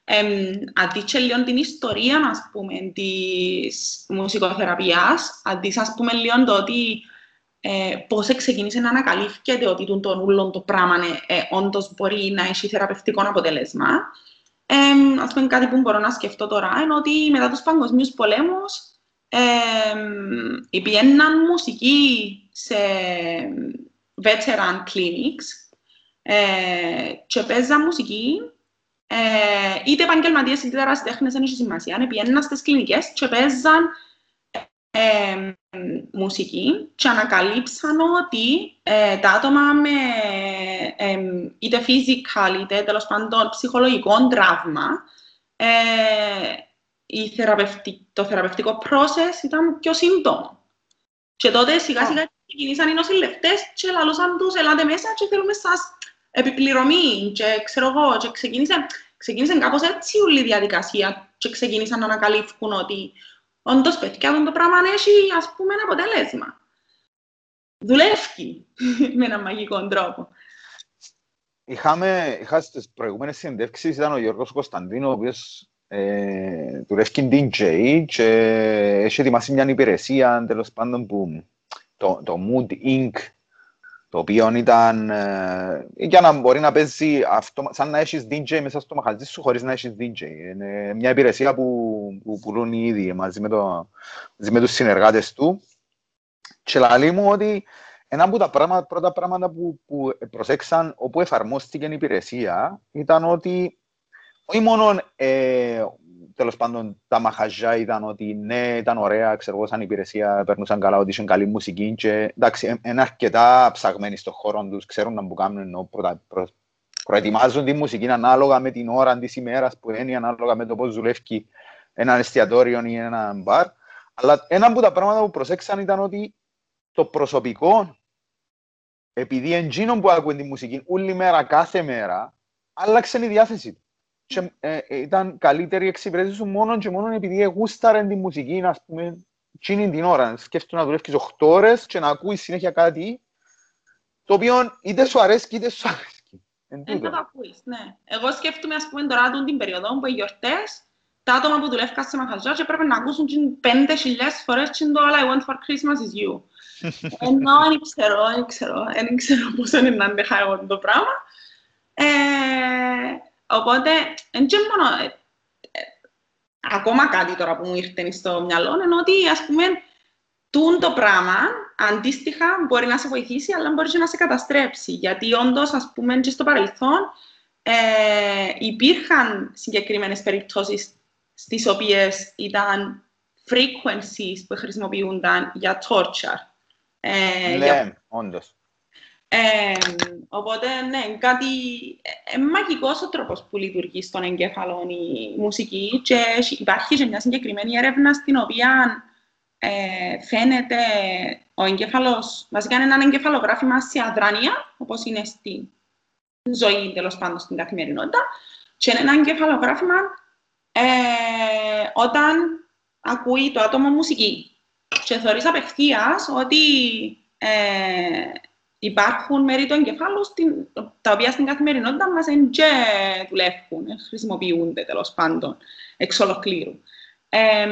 ε, αντί λίγο την ιστορία, ας πούμε, της μουσικοθεραπείας, αντί, ας πούμε, λίγο το ότι ε, πώς ξεκίνησε να ανακαλύφθηκε ότι τον, τον ούλον το πράγμα ε, ε, όντως μπορεί να έχει θεραπευτικό αποτέλεσμα. Ε, ας πούμε, κάτι που μπορώ να σκεφτώ τώρα είναι ότι μετά τους παγκοσμίους πολέμους ε, μουσική σε veteran clinics ε, και παίζαν μουσική ε, είτε επαγγελματίες είτε ερασιτέχνες δεν έχει σημασία. Επιέναν στις κλινικές και παίζαν ε, μουσική και ανακαλύψαν ότι ε, τα άτομα με ε, είτε physical είτε τέλος πάντων ψυχολογικό τραύμα ε, η το θεραπευτικό process ήταν πιο σύντομο. Και τότε σιγά σιγά ξεκινήσαν οι νοσηλευτές και λαλούσαν τους ελάτε μέσα και θέλουμε σας επιπληρωμή και ξέρω εγώ και ξεκίνησε, ξεκίνησε κάπως έτσι όλη η διαδικασία και ξεκίνησαν να ανακαλύφουν ότι όντως παιδιά το πράγμα έχει ας πούμε ένα αποτέλεσμα. Δουλεύει με έναν μαγικό τρόπο. Είχαμε, είχα στις προηγούμενες συνεντεύξεις, ήταν ο Γιώργος Κωνσταντίνο, ο οποίος ε, δουλεύει DJ και έχει ετοιμάσει μια υπηρεσία, τέλος πάντων, που το, το Mood Inc., το οποίο ήταν ε, για να μπορεί να παίζει αυτό, σαν να έχεις DJ μέσα στο μαχαζί σου χωρίς να έχεις DJ. Είναι μια υπηρεσία που, που πουλούν ήδη μαζί με, το, μαζί με τους συνεργάτες του. Και λέει μου ότι ένα από τα πράγματα, πρώτα πράγματα που, που προσέξαν όπου εφαρμόστηκε η υπηρεσία ήταν ότι όχι μόνο ε, τέλος πάντων τα μαχαζιά ήταν ότι ναι, ήταν ωραία, ξέρω εγώ, σαν υπηρεσία, περνούσαν καλά, ότι είχαν καλή μουσική και εντάξει, είναι αρκετά ψαγμένοι στον χώρο τους, ξέρουν να που κάνουν, ενώ προ, προ, προετοιμάζουν τη μουσική ανάλογα με την ώρα της ημέρας που είναι, ανάλογα με το πώς δουλεύει ένα εστιατόριο ή ένα μπαρ. Αλλά ένα από τα πράγματα που προσέξαν ήταν ότι το προσωπικό, επειδή εντζήνων που ακούουν τη μουσική όλη μέρα, κάθε μέρα, άλλαξε η διάθεση του και ε, ε, ήταν καλύτερη η εξυπηρέτηση σου μόνο και μόνο επειδή γούσταρε τη μουσική, ας πούμε, εκείνη την ώρα. Σκέφτομαι να δουλεύεις 8 ώρες και να ακούεις συνέχεια κάτι το οποίο είτε σου αρέσει είτε σου αρέσει. Δεν θα το ακούεις, ναι. Εγώ σκέφτομαι, ας πούμε, τώρα την περίοδο που οι γιορτές, τα άτομα που δουλεύουν σε μαχαζό και πρέπει να ακούσουν 5.000 φορές το All I want for Christmas is you. Ενώ δεν ξέρω, δεν ξέρω, δεν ξέρω πώς είναι να αντέχα εγώ το πράγμα. Ε, Οπότε, δεν μόνο... Ε, ε, ακόμα κάτι τώρα που μου ήρθε στο μυαλό είναι ότι, ας πούμε, τούν το πράγμα αντίστοιχα μπορεί να σε βοηθήσει, αλλά μπορείς και να σε καταστρέψει. Γιατί όντως, ας πούμε, και στο παρελθόν ε, υπήρχαν συγκεκριμένες περιπτώσεις στις οποίες ήταν frequencies που χρησιμοποιούνταν για torture. Ε, ναι, για... όντως. Ε, οπότε, ναι, κάτι ε, μαγικός ο τρόπος που λειτουργεί στον εγκέφαλο η μουσική και υπάρχει και μια συγκεκριμένη έρευνα στην οποία ε, φαίνεται ο εγκέφαλος, βασικά είναι ένα εγκεφαλογράφημα σε αδράνεια, όπως είναι στη ζωή τέλος πάντων στην καθημερινότητα, και είναι ένα εγκεφαλογράφημα ε, όταν ακούει το άτομο μουσική. Και θεωρείς απευθείας ότι ε, υπάρχουν μέρη του εγκεφάλου τα οποία στην καθημερινότητα μας δεν δουλεύουν, χρησιμοποιούνται τέλος πάντων εξ ολοκλήρου. Ε,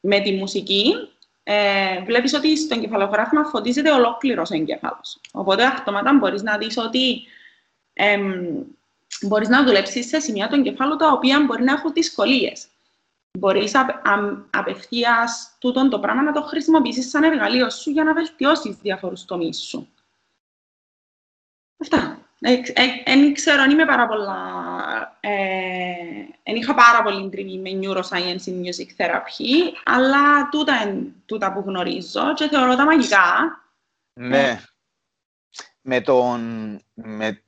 με τη μουσική, ε, βλέπεις ότι στο εγκεφαλογράφημα φωτίζεται ολόκληρος ο εγκέφαλο. Οπότε, αυτόματα μπορείς να δεις ότι ε, μπορείς να δουλέψεις σε σημεία του εγκεφάλου τα οποία μπορεί να έχουν δυσκολίες. Μπορείς απευθείας τούτο το πράγμα να το χρησιμοποιήσεις σαν εργαλείο σου για να βελτιώσεις διάφορους τομείς σου. Αυτά. Δεν ξέρω αν είμαι πάρα πολλά... Δεν είχα πάρα πολύ τριβή με neuroscience and music therapy, αλλά τούτα είναι τούτα που γνωρίζω και θεωρώ τα μαγικά. Ναι. Με τον... Με...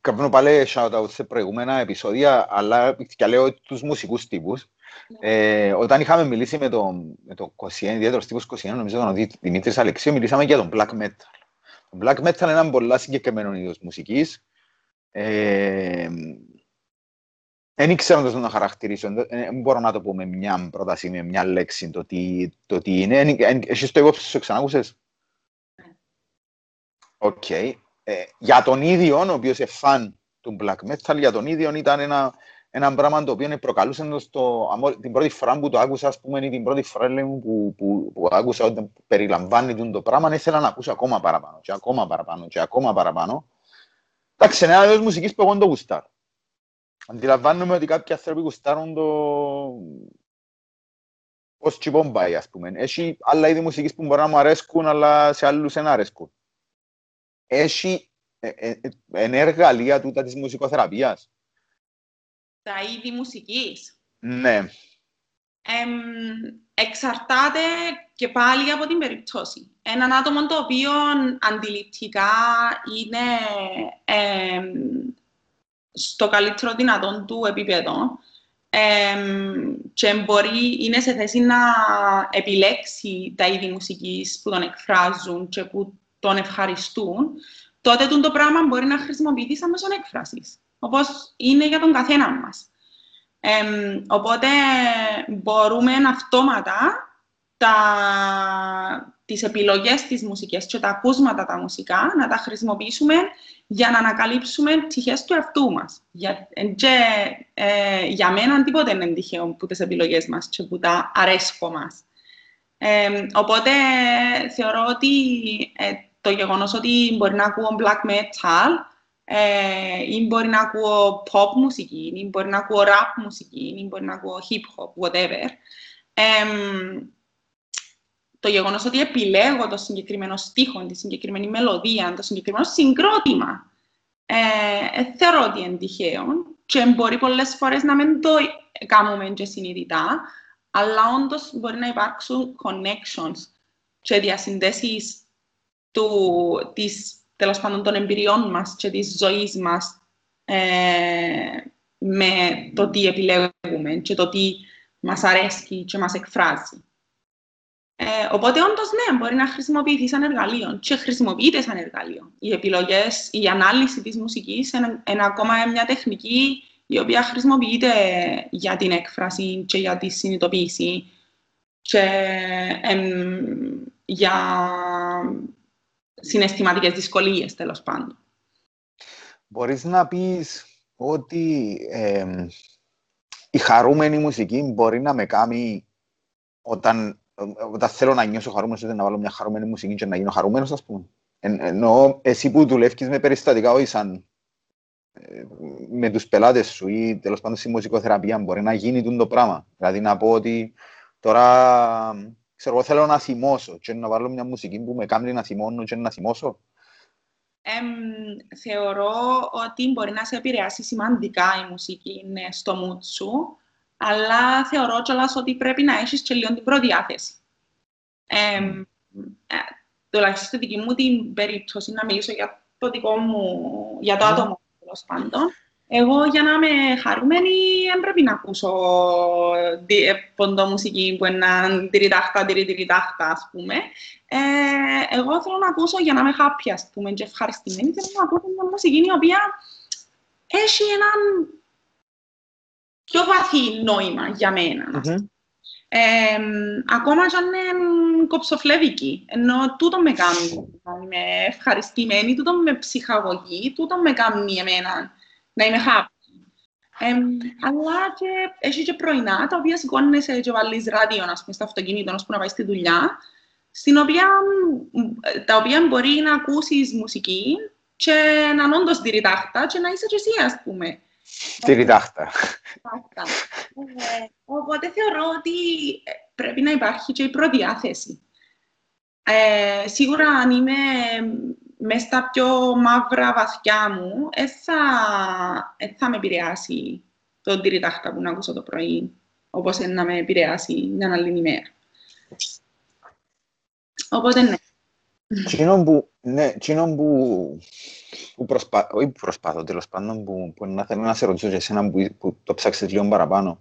Κάνω πάλι shout-out σε προηγούμενα επεισόδια, αλλά και λέω τους μουσικούς τύπους. Ναι. Ε, όταν είχαμε μιλήσει με τον με το 21, ιδιαίτερος τύπος 21, νομίζω τον Δημήτρης Αλεξίου, μιλήσαμε για τον black metal. Το black metal είναι ένα πολύ συγκεκριμένο είδος μουσικής. Ε, δεν ήξερα να το χαρακτηρίσω, δεν μπορώ να το πω με μια πρόταση, με μια λέξη το τι, το τι είναι. Έχεις το υπόψη σου, ξανάκουσες; Οκ. Ε, για τον ίδιο, ο οποίος είναι φαν του black metal, για τον ίδιο ήταν ένα, ένα πράγμα το οποίο προκαλούσε στο, την πρώτη φορά που το άκουσα, ας πούμε, ή την πρώτη φορά που, που, που, που άκουσα ότι περιλαμβάνει το πράγμα, ήθελα να ακούσω ακόμα παραπάνω, και ακόμα παραπάνω, και ακόμα παραπάνω. Εντάξει, είναι ένας είδος μουσικής που εγώ το γουστάρω. Αντιλαμβάνομαι ότι κάποιοι άνθρωποι γουστάρουν το... ως τσιπομπάι, ας πούμε. Έχει άλλα είδη μουσικής που μπορεί να μου αρέσκουν, αλλά σε άλλους δεν αρέσκουν. Έχει ε, ε, ε, εργαλεία τούτα της μουσικοθεραπείας. Τα είδη μουσικής. Ναι. εξαρτάται και πάλι από την περίπτωση. Έναν άτομο το οποίο αντιληπτικά είναι στο καλύτερο δυνατόν του επίπεδο και μπορεί, είναι σε θέση να επιλέξει τα είδη μουσικής που τον εκφράζουν και που τον ευχαριστούν, τότε το πράγμα μπορεί να χρησιμοποιηθεί σαν μέσον έκφρασης, όπως είναι για τον καθένα μας. οπότε μπορούμε αυτόματα τα, τις επιλογές της μουσικής και τα ακούσματα τα μουσικά να τα χρησιμοποιήσουμε για να ανακαλύψουμε τυχές του εαυτού μας. Για, και, ε, για μένα τίποτε είναι τυχαίο που τις επιλογές μας και που τα αρέσκω μας. οπότε θεωρώ ότι ε, το γεγονός ότι μπορεί να ακούω black metal ε, ή μπορεί να ακούω pop μουσική ή μπορεί να ακούω rap μουσική ή μπορεί να ακούω hip hop, whatever. το γεγονός ότι επιλέγω το συγκεκριμένο στίχο, τη συγκεκριμένη μελωδία, το συγκεκριμένο συγκρότημα, ε, ε, θεωρώ ότι είναι τυχαίο και μπορεί πολλές φορές να μην το κάνουμε και συνειδητά, αλλά όντως μπορεί να υπάρξουν connections και διασυνδέσεις του, της, τέλος πάντων των εμπειριών μας και της ζωής μας ε, με το τι επιλέγουμε και το τι μας αρέσει και μας εκφράζει. Ε, οπότε, όντως, ναι, μπορεί να χρησιμοποιηθεί σαν εργαλείο και χρησιμοποιείται σαν εργαλείο. Οι επιλογές, η ανάλυση της μουσικής είναι, ακόμα μια τεχνική η οποία χρησιμοποιείται για την έκφραση και για τη συνειδητοποίηση και για συναισθηματικές δυσκολίες, τέλος πάντων. Μπορείς να πεις ότι ε, η χαρούμενη μουσική μπορεί να με κάνει όταν, όταν θέλω να νιώσω χαρούμενος, είτε να βάλω μια χαρούμενη μουσική και να γίνω χαρούμενος, ας πούμε. Εν, ενώ εσύ που δουλεύεις με περιστατικά, όχι σαν ε, με τους πελάτες σου ή τέλος πάντων στη μουσικοθεραπεία μπορεί να γίνει το πράγμα. Δηλαδή να πω ότι τώρα ξέρω, θέλω να θυμώσω και να βάλω μια μουσική που με κάνει να θυμώνω και να θυμώσω. θεωρώ ότι μπορεί να σε επηρεάσει σημαντικά η μουσική ναι, στο mood σου, αλλά θεωρώ κιόλας ότι πρέπει να έχεις και λίγο την προδιάθεση. Ε, τουλάχιστον στη δική μου την περίπτωση, να μιλήσω για το δικό μου, για το άτομο, τέλος πάντων. Εγώ για να είμαι χαρούμενη δεν πρέπει να ακούσω ποντομουσική που είναι τυριτάχτα, τυριτάχτα, ας πούμε. Ε, εγώ θέλω να ακούσω για να είμαι happy, ας πούμε, και ευχαριστημένη. Θέλω να ακούσω μια μουσική η οποία έχει έναν πιο βαθύ νόημα για μένα. Mm-hmm. Ε, ακόμα και αν είναι κοψοφλέβικη, ενώ τούτο με κάνει να είμαι ευχαριστημένη, τούτο με ψυχαγωγή, τούτο με κάνει εμένα να είμαι happy. Ε, αλλά και έχει και πρωινά, τα οποία σηκώνεσαι και βάλεις ράδιο, ας πούμε, στο αυτοκίνητο, ώσπου να πάει στη δουλειά, στην οποία, τα οποία μπορεί να ακούσεις μουσική και να είναι όντως τυριτάχτα και να είσαι και εσύ, ας πούμε. Τυριτάχτα. ε, οπότε θεωρώ ότι πρέπει να υπάρχει και η προδιάθεση. Ε, σίγουρα αν είμαι μέσα στα πιο μαύρα βαθιά μου, δεν θα, θα με επηρεάσει το τυριτάχτα που να ακούσω το πρωί, όπως να με επηρεάσει μια άλλη ημέρα. Οπότε ναι. Τσίνο που, ναι, τσίνο που, που προσπα... όχι που προσπάθω, τέλος πάντων, που, που να θέλω να σε ρωτήσω για εσένα που, που το ψάξεις λίγο παραπάνω,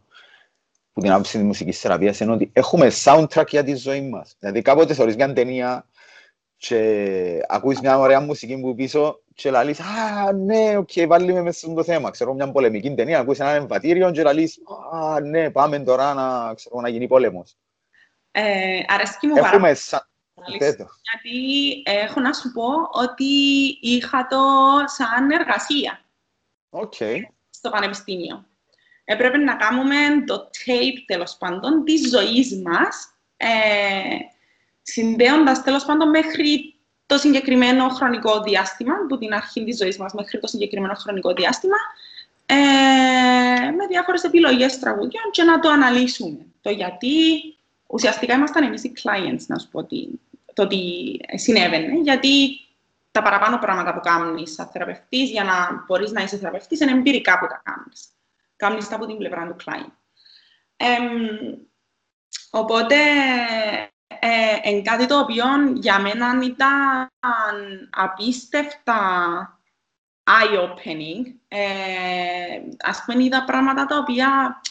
που την άποψη της μουσικής θεραπείας, είναι ότι έχουμε soundtrack για τη ζωή μας. Δηλαδή κάποτε θεωρείς μια ταινία και ακούεις μια ωραία μουσική που πίσω και λαλείς «Α, ναι, OK, okay, βάλει μες μέσα στο θέμα». Ξέρω, μια πολεμική ταινία, ακούεις ένα εμβατήριο και λαλείς «Α, ναι, πάμε τώρα να, ξέρω, να γίνει πόλεμος». Ε, αρέσκει μου πάρα πολύ. Πε το. Γιατί έχω να σου πω ότι είχα το σαν εργασία Οκ. στο πανεπιστήμιο. Έπρεπε να κάνουμε το tape, τέλος πάντων, της ζωής μας, ε, συνδέοντας, τέλος πάντων, μέχρι το συγκεκριμένο χρονικό διάστημα, από την αρχή της ζωής μας μέχρι το συγκεκριμένο χρονικό διάστημα, ε, με διάφορες επιλογές τραγουδιών και να το αναλύσουμε. Το γιατί, ουσιαστικά ήμασταν εμείς οι clients, να σου πω τι, το τι συνέβαινε, γιατί τα παραπάνω πράγματα που κάνεις σαν θεραπευτής, για να μπορείς να είσαι θεραπευτής, είναι εμπειρικά που τα κάνεις. Κάνεις τα από την πλευρά του client. Εμ, οπότε, ε, εν κάτι το οποίο για μένα ήταν απίστευτα eye-opening. Ε, ας πούμε, είδα πράγματα τα οποία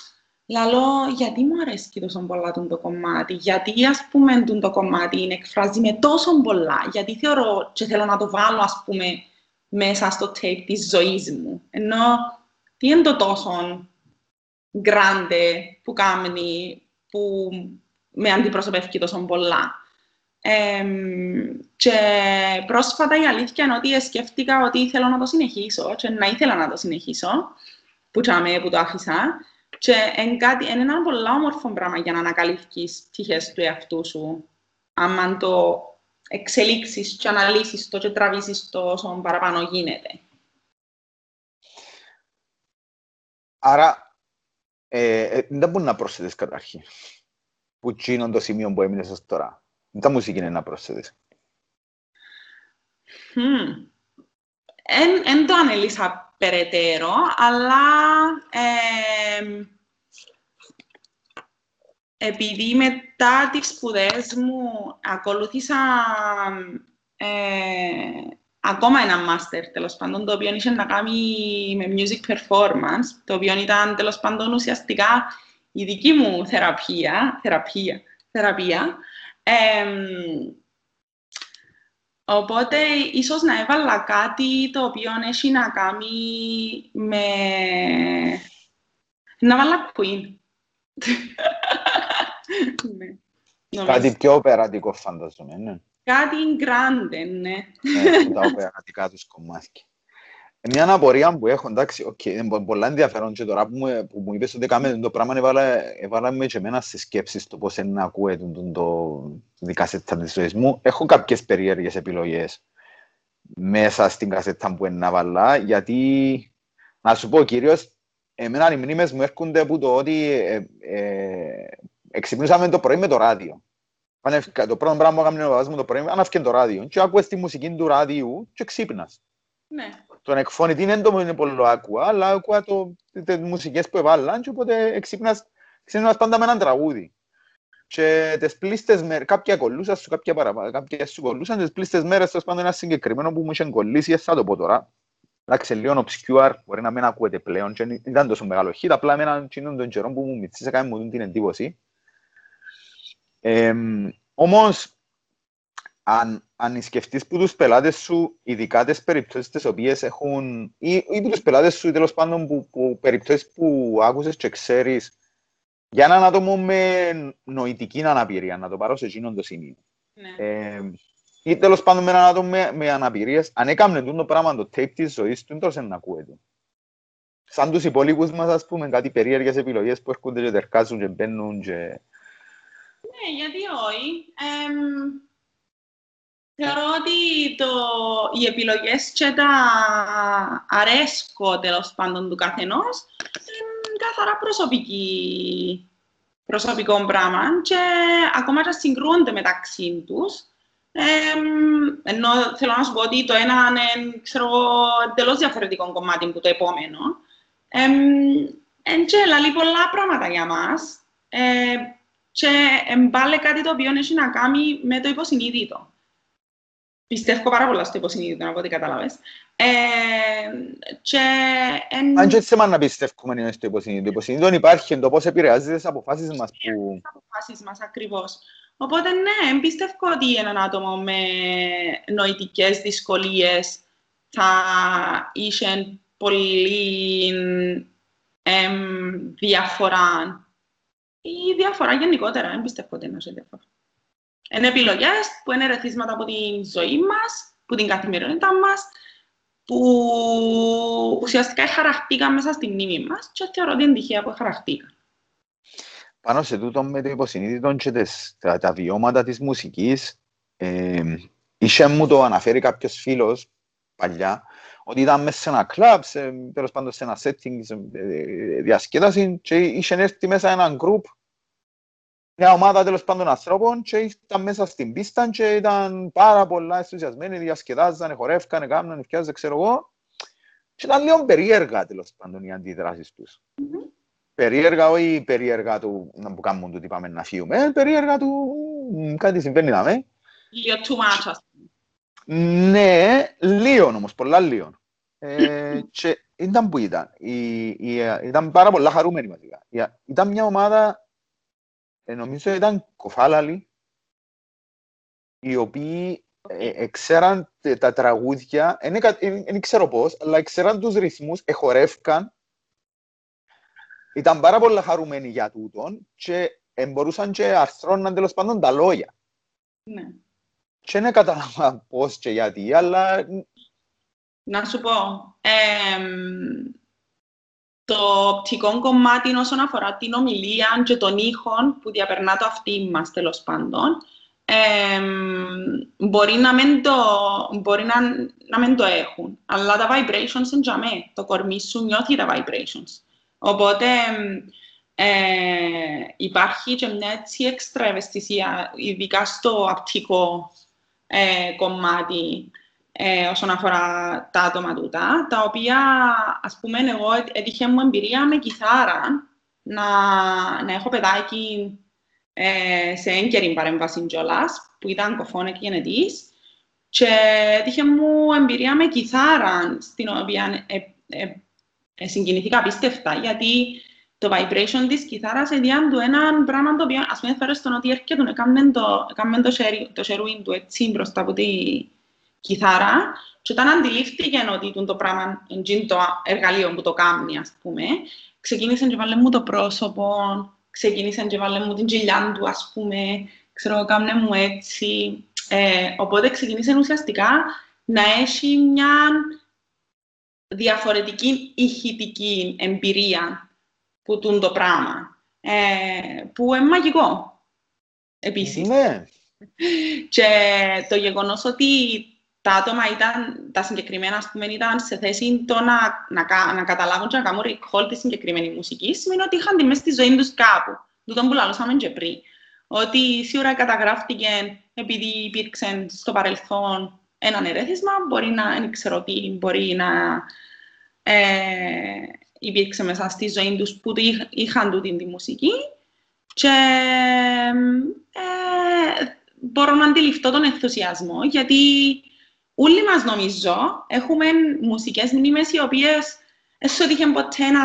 λαλώ, γιατί μου αρέσει τόσο πολλά τον το κομμάτι, γιατί ας πούμε τον το κομμάτι είναι εκφράζει με τόσο πολλά, γιατί θεωρώ και θέλω να το βάλω ας πούμε μέσα στο tape της ζωής μου. Ενώ τι είναι το τόσο grande που κάνει, που με αντιπροσωπεύει τόσο πολλά. Ε, και πρόσφατα η αλήθεια είναι ότι σκέφτηκα ότι θέλω να το συνεχίσω και να ήθελα να το συνεχίσω, που τσάμε που το άφησα. Και είναι, κάτι, είναι ένα πολύ όμορφο πράγμα για να ανακαλύφεις τύχες του εαυτού σου, άμα το εξελίξεις και αναλύσεις το και τραβήσεις το όσο παραπάνω γίνεται. Άρα, ε, ε, δεν μπορεί να προσθέτεις καταρχήν. Που είναι το σημείο που έμεινες ως τώρα. Δεν τα μουσική είναι να προσθέτεις; Δεν το ανέλησα περαιτέρω, αλλά ε, επειδή μετά τις σπουδές μου ακολούθησα ε, ακόμα ένα μάστερ, τέλος πάντων, το οποίο είχε να κάνει με music performance, το οποίο ήταν, τέλος πάντων, ουσιαστικά η δική μου θεραπεία, θεραπεία, θεραπεία. οπότε, ίσως να έβαλα κάτι το οποίο έχει να κάνει με... Να βάλα Queen. ναι. Κάτι πιο οπερατικό φανταζομαι, ναι. Κάτι γκράντε, ναι. ναι τα οπερατικά τους κομμάτια. Μια απορία που έχω, εντάξει, okay, είναι πολλά ενδιαφέρον και τώρα που μου, που μου είπες ότι κάνουμε το πράγμα, έβαλα, έβαλα με και εμένα στις σκέψεις το πώς είναι να ακούε το, το, το δικασέτα της ζωής μου. Έχω κάποιες περίεργες επιλογές μέσα στην κασέτα που είναι να βάλα, γιατί, να σου πω κυρίως, εμένα οι μνήμες μου έρχονται από το ότι ε, ε, εξυπνούσαμε το πρωί με το ράδιο. Το πρώτο πράγμα που έκαμε ο μου το πρωί, ανάφηκε το ράδιο και άκουες τη μουσική του ράδιου και ξύπνας. Ναι. Τον εκφωνητή δεν το είναι πολύ άκουα, αλλά άκουα το, τις μουσικές που έβαλαν και οπότε ξύπνας, ξύπνας πάντα με έναν τραγούδι. Και τις πλήστες μέρες, κάποια κολλούσαν σου, κάποια παραπάνω, κάποια σου κολλούσαν, τις πλήστες μέρες, τέλος πάντων ένα συγκεκριμένο που μου είχε κολλήσει, θα το πω τώρα. Εντάξει, λίγο obscure, μπορεί να μην ακούετε πλέον και ήταν τόσο μεγάλο hit, απλά με έναν κοινό τον καιρό που μου μυτσίσε κάνει μου την εντύπωση. Ε, όμως, αν, αν σκεφτείς που τους πελάτες σου, ειδικά τις περιπτώσεις τις οποίες έχουν, ή, ή που τους πελάτες σου, τέλος πάντων, που, που περιπτώσεις που άκουσες και ξέρεις, για έναν άτομο με νοητική αναπηρία, να το πάρω σε εκείνον το σημείο. Ναι. Ε, ή τέλος πάντων με έναν άτομο με, με αναπηρίες, αν έκαμε το πράγμα το tape της ζωής του, τόσο να ακούεται. Σαν τους υπόλοιπους μας, ας πούμε, κάτι περίεργες επιλογές που έρχονται και τερκάζουν και μπαίνουν και... Ναι, γιατί όχι. Εμ, θεωρώ ότι το, οι επιλογές και τα αρέσκω τέλος πάντων του καθενός είναι καθαρά προσωπική, προσωπικό πράγμα και ακόμα και συγκρούονται μεταξύ τους. Ε, ενώ θέλω να σου πω ότι το ένα είναι ξέρω, εντελώς διαφορετικό κομμάτι από το επόμενο. Ε, ε, και λαλεί πολλά πράγματα για μας. Ε, και εμπάλε κάτι το οποίο έχει να κάνει με το υποσυνείδητο. Πιστεύω πάρα πολλά στο υποσυνείδητο, από ό,τι κατάλαβες. Ε, και, εν... Αν και έτσι να πιστεύουμε είναι στο υποσυνείδητο. Το υποσυνείδητο υπάρχει, το πώς επηρεάζει τις αποφάσεις μας. Που... Τις αποφάσεις μας, ακριβώς. Οπότε ναι, πιστεύω ότι έναν άτομο με νοητικές δυσκολίες θα είχε πολύ εμ, διαφορά ή διαφορά γενικότερα. Δεν πιστεύω ότι είναι διαφορά. Είναι επιλογές που είναι ρεθίσματα από την ζωή μας, που την καθημερινότητα μας, που ουσιαστικά χαραχτήκαν μέσα στη μνήμη μας και θεωρώ ότι είναι τυχαία που χαραχτήκαν. Πάνω σε τούτο με το υποσυνείδητο και τις, τα, τα βιώματα της μουσικής, ε, είχε μου το αναφέρει κάποιος φίλος παλιά, ότι ήταν μέσα σε ένα κλαμπ, σε, τέλος πάντων σε ένα setting, σε ε, διασκέδαση και είχε έρθει μέσα ένα group, μια ομάδα τέλος πάντων ανθρώπων και ήταν μέσα στην πίστα και ήταν πάρα πολλά ενθουσιασμένοι, διασκεδάζανε, χορεύκανε, κάμνανε, ευκαιάζε, ξέρω εγώ. Και ήταν λίγο περίεργα τέλος πάντων οι αντιδράσεις τους. Mm-hmm. Περίεργα, όχι περίεργα του να που κάνουν του τι πάμε να φύγουμε, περίεργα του κάτι συμβαίνει να με. Λίγο too much, ας πούμε. Ναι, λίγο όμως, πολλά λίγο. ε, και ήταν που ήταν. Η, η, ήταν πάρα πολλά χαρούμενοι μαζικά. Ήταν μια ομάδα, ε, νομίζω ήταν κοφάλαλοι, οι οποίοι ε, ξέραν τα τραγούδια, δεν ξέρω πώς, αλλά ξέραν τους ρυθμούς, εχορεύκαν, ήταν πάρα πολλά χαρούμενοι για τούτον και μπορούσαν και αρθρώναν τέλος πάντων τα λόγια. Ναι. Και δεν κατάλαβα πώς και γιατί, αλλά... Να σου πω, το οπτικό κομμάτι όσον αφορά την ομιλία και τον ήχο που διαπερνά το αυτί μας, τέλος πάντων, μπορεί, να μην το, μπορεί να, να μην το έχουν. Αλλά τα vibrations είναι για μέ. Το κορμί σου νιώθει τα vibrations. Οπότε ε, υπάρχει και μια έτσι έξτρα ευαισθησία, ειδικά στο απτικό ε, κομμάτι ε, όσον αφορά τα άτομα τούτα, τα οποία, ας πούμε, εγώ έτυχε μου εμπειρία με κιθάρα να, να έχω παιδάκι ε, σε έγκαιρη παρέμβαση κιόλας, που ήταν κοφόνε και γενετής, και έτυχε μου εμπειρία με κιθάρα, στην οποία ε, ε, ε, συγκινηθήκα απίστευτα, γιατί το vibration της κιθάρας εδιάν του έναν πράγμα το οποίο, ας πούμε, φέρω στον ότι έρχεται, έκαμε το, έκαμε το, το σερουίν του έτσι μπροστά από τη κιθάρα και όταν αντιλήφθηκε ότι το πράγμα είναι το εργαλείο που το κάνει, ας πούμε, ξεκίνησε και βάλε μου το πρόσωπο, ξεκίνησε και βάλε μου την κοιλιά του, ας πούμε, ξέρω, κάμνε μου έτσι. Ε, οπότε ξεκίνησε ουσιαστικά να έχει μια διαφορετική ηχητική εμπειρία που τούν το πράγμα. Ε, που είναι μαγικό, επίσης. Ναι. Και το γεγονός ότι τα άτομα ήταν, τα συγκεκριμένα, ας πούμε, ήταν σε θέση το να, να, να καταλάβουν και να κάνουν recall τη συγκεκριμένη μουσική, σημαίνει ότι είχαν τη μέση στη ζωή τους κάπου. Τούτον που λαλούσαμε και πριν. Ότι σίγουρα καταγράφτηκε επειδή υπήρξε στο παρελθόν ένα ερέθισμα, μπορεί να, δεν ξέρω τι, μπορεί να ε, υπήρξε μέσα στη ζωή τους που είχαν τούτη τη μουσική και ε, μπορώ να αντιληφθώ τον ενθουσιασμό γιατί όλοι μας νομίζω έχουμε μουσικές μνήμες οι οποίες έσου έτυχε ποτέ να,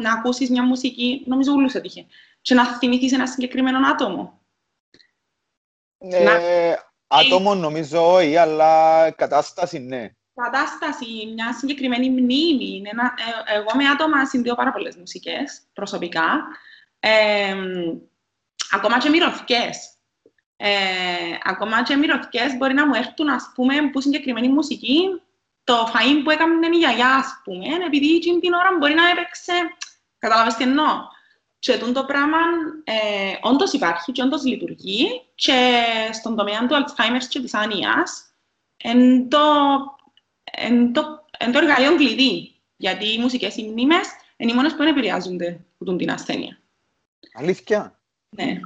να ακούσεις μια μουσική, νομίζω όλους έτυχε, και να θυμηθείς ένα συγκεκριμένο άτομο. Ε, να... Άτομο νομίζω όχι, αλλά κατάσταση ναι κατάσταση, μια συγκεκριμένη μνήμη. Ένα, ε, εγώ με άτομα συνδέω πάρα πολλές μουσικές προσωπικά. Ε, ακόμα και μυρωδικές. Ε, ακόμα και μυρωδικές μπορεί να μου έρθουν, ας πούμε, που συγκεκριμένη μουσική, το φαΐν που έκαμε η γιαγιά, ας πούμε, επειδή εκείνη την ώρα μπορεί να έπαιξε, κατάλαβες τι εννοώ. Και το πράγμα ε, όντως υπάρχει και όντως λειτουργεί και στον τομέα του Alzheimer και της άνοιας, εν το είναι το, εν το εργαλείο κλειδί. Γιατί οι μουσικές οι μνήμες είναι οι μόνες που δεν επηρεάζονται από την ασθένεια. Αλήθεια; Ναι.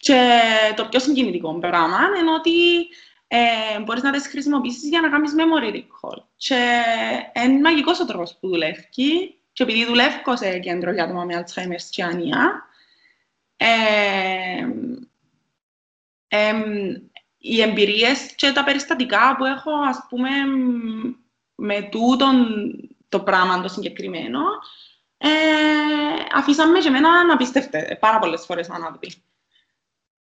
Και το πιο συγκινητικό πράγμα είναι ότι ε, μπορείς να τις χρησιμοποιήσεις για να κάνεις memory recall. Και είναι μαγικός ο τρόπος που δουλεύει. Και επειδή δουλεύω σε κέντρο για άτομα με Alzheimer και Ανία, ε, ε, οι εμπειρίες και τα περιστατικά που έχω, ας πούμε, με τούτον το πράγμα το συγκεκριμένο, ε, αφήσαμε και εμένα να πιστεύτε πάρα πολλές φορές ανάδοπη.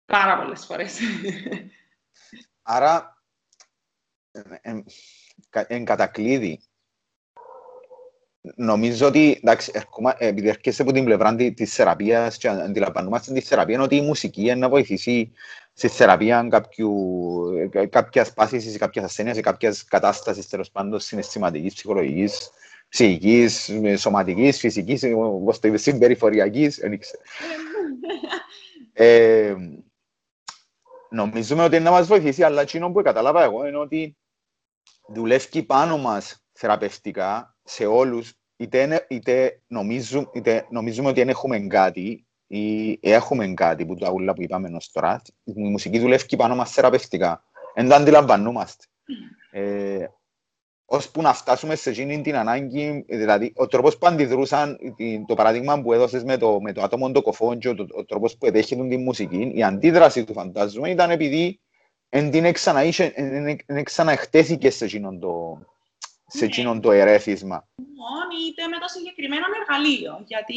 Πάρα πολλές φορές. Άρα, εν κατακλείδη, νομίζω ότι, εντάξει, ερχόμα, επειδή έρχεσαι από την πλευρά της θεραπείας και αντιλαμβανόμαστε τη θεραπεία, είναι ότι η μουσική είναι να βοηθήσει στη θεραπεία κάποιου, κάποιας πάθησης, κάποιας ασθένειας, κάποιας κατάστασης, τέλος πάντων, συναισθηματικής, ψυχολογικής, ψυχικής, σωματικής, φυσικής, όπως το είπες, συμπεριφοριακής, δεν ήξερα. ε, νομίζουμε ότι είναι να μας βοηθήσει, αλλά εκείνο που κατάλαβα εγώ είναι ότι δουλεύει πάνω μας θεραπευτικά σε όλους, είτε, είτε, νομίζουμε, είτε νομίζουμε ότι δεν έχουμε κάτι ή έχουμε κάτι που τα ούλα που είπαμε ως τώρα. Η μουσική δουλεύει πάνω μας θεραπευτικά. Δεν το αντιλαμβανόμαστε. Ε, ώσπου να φτάσουμε σε εκείνη την ανάγκη, δηλαδή ο τρόπος που αντιδρούσαν, το παράδειγμα που έδωσες με το, με το άτομο το κοφόντζο, ο, ο τρόπος που εδέχεται τη μουσική, η αντίδραση του φαντάζομαι ήταν επειδή εν την ξαναεχτέθηκε σε εκείνον το, σε εκείνον το ερέθισμα. Μόνο είτε με το συγκεκριμένο εργαλείο, γιατί,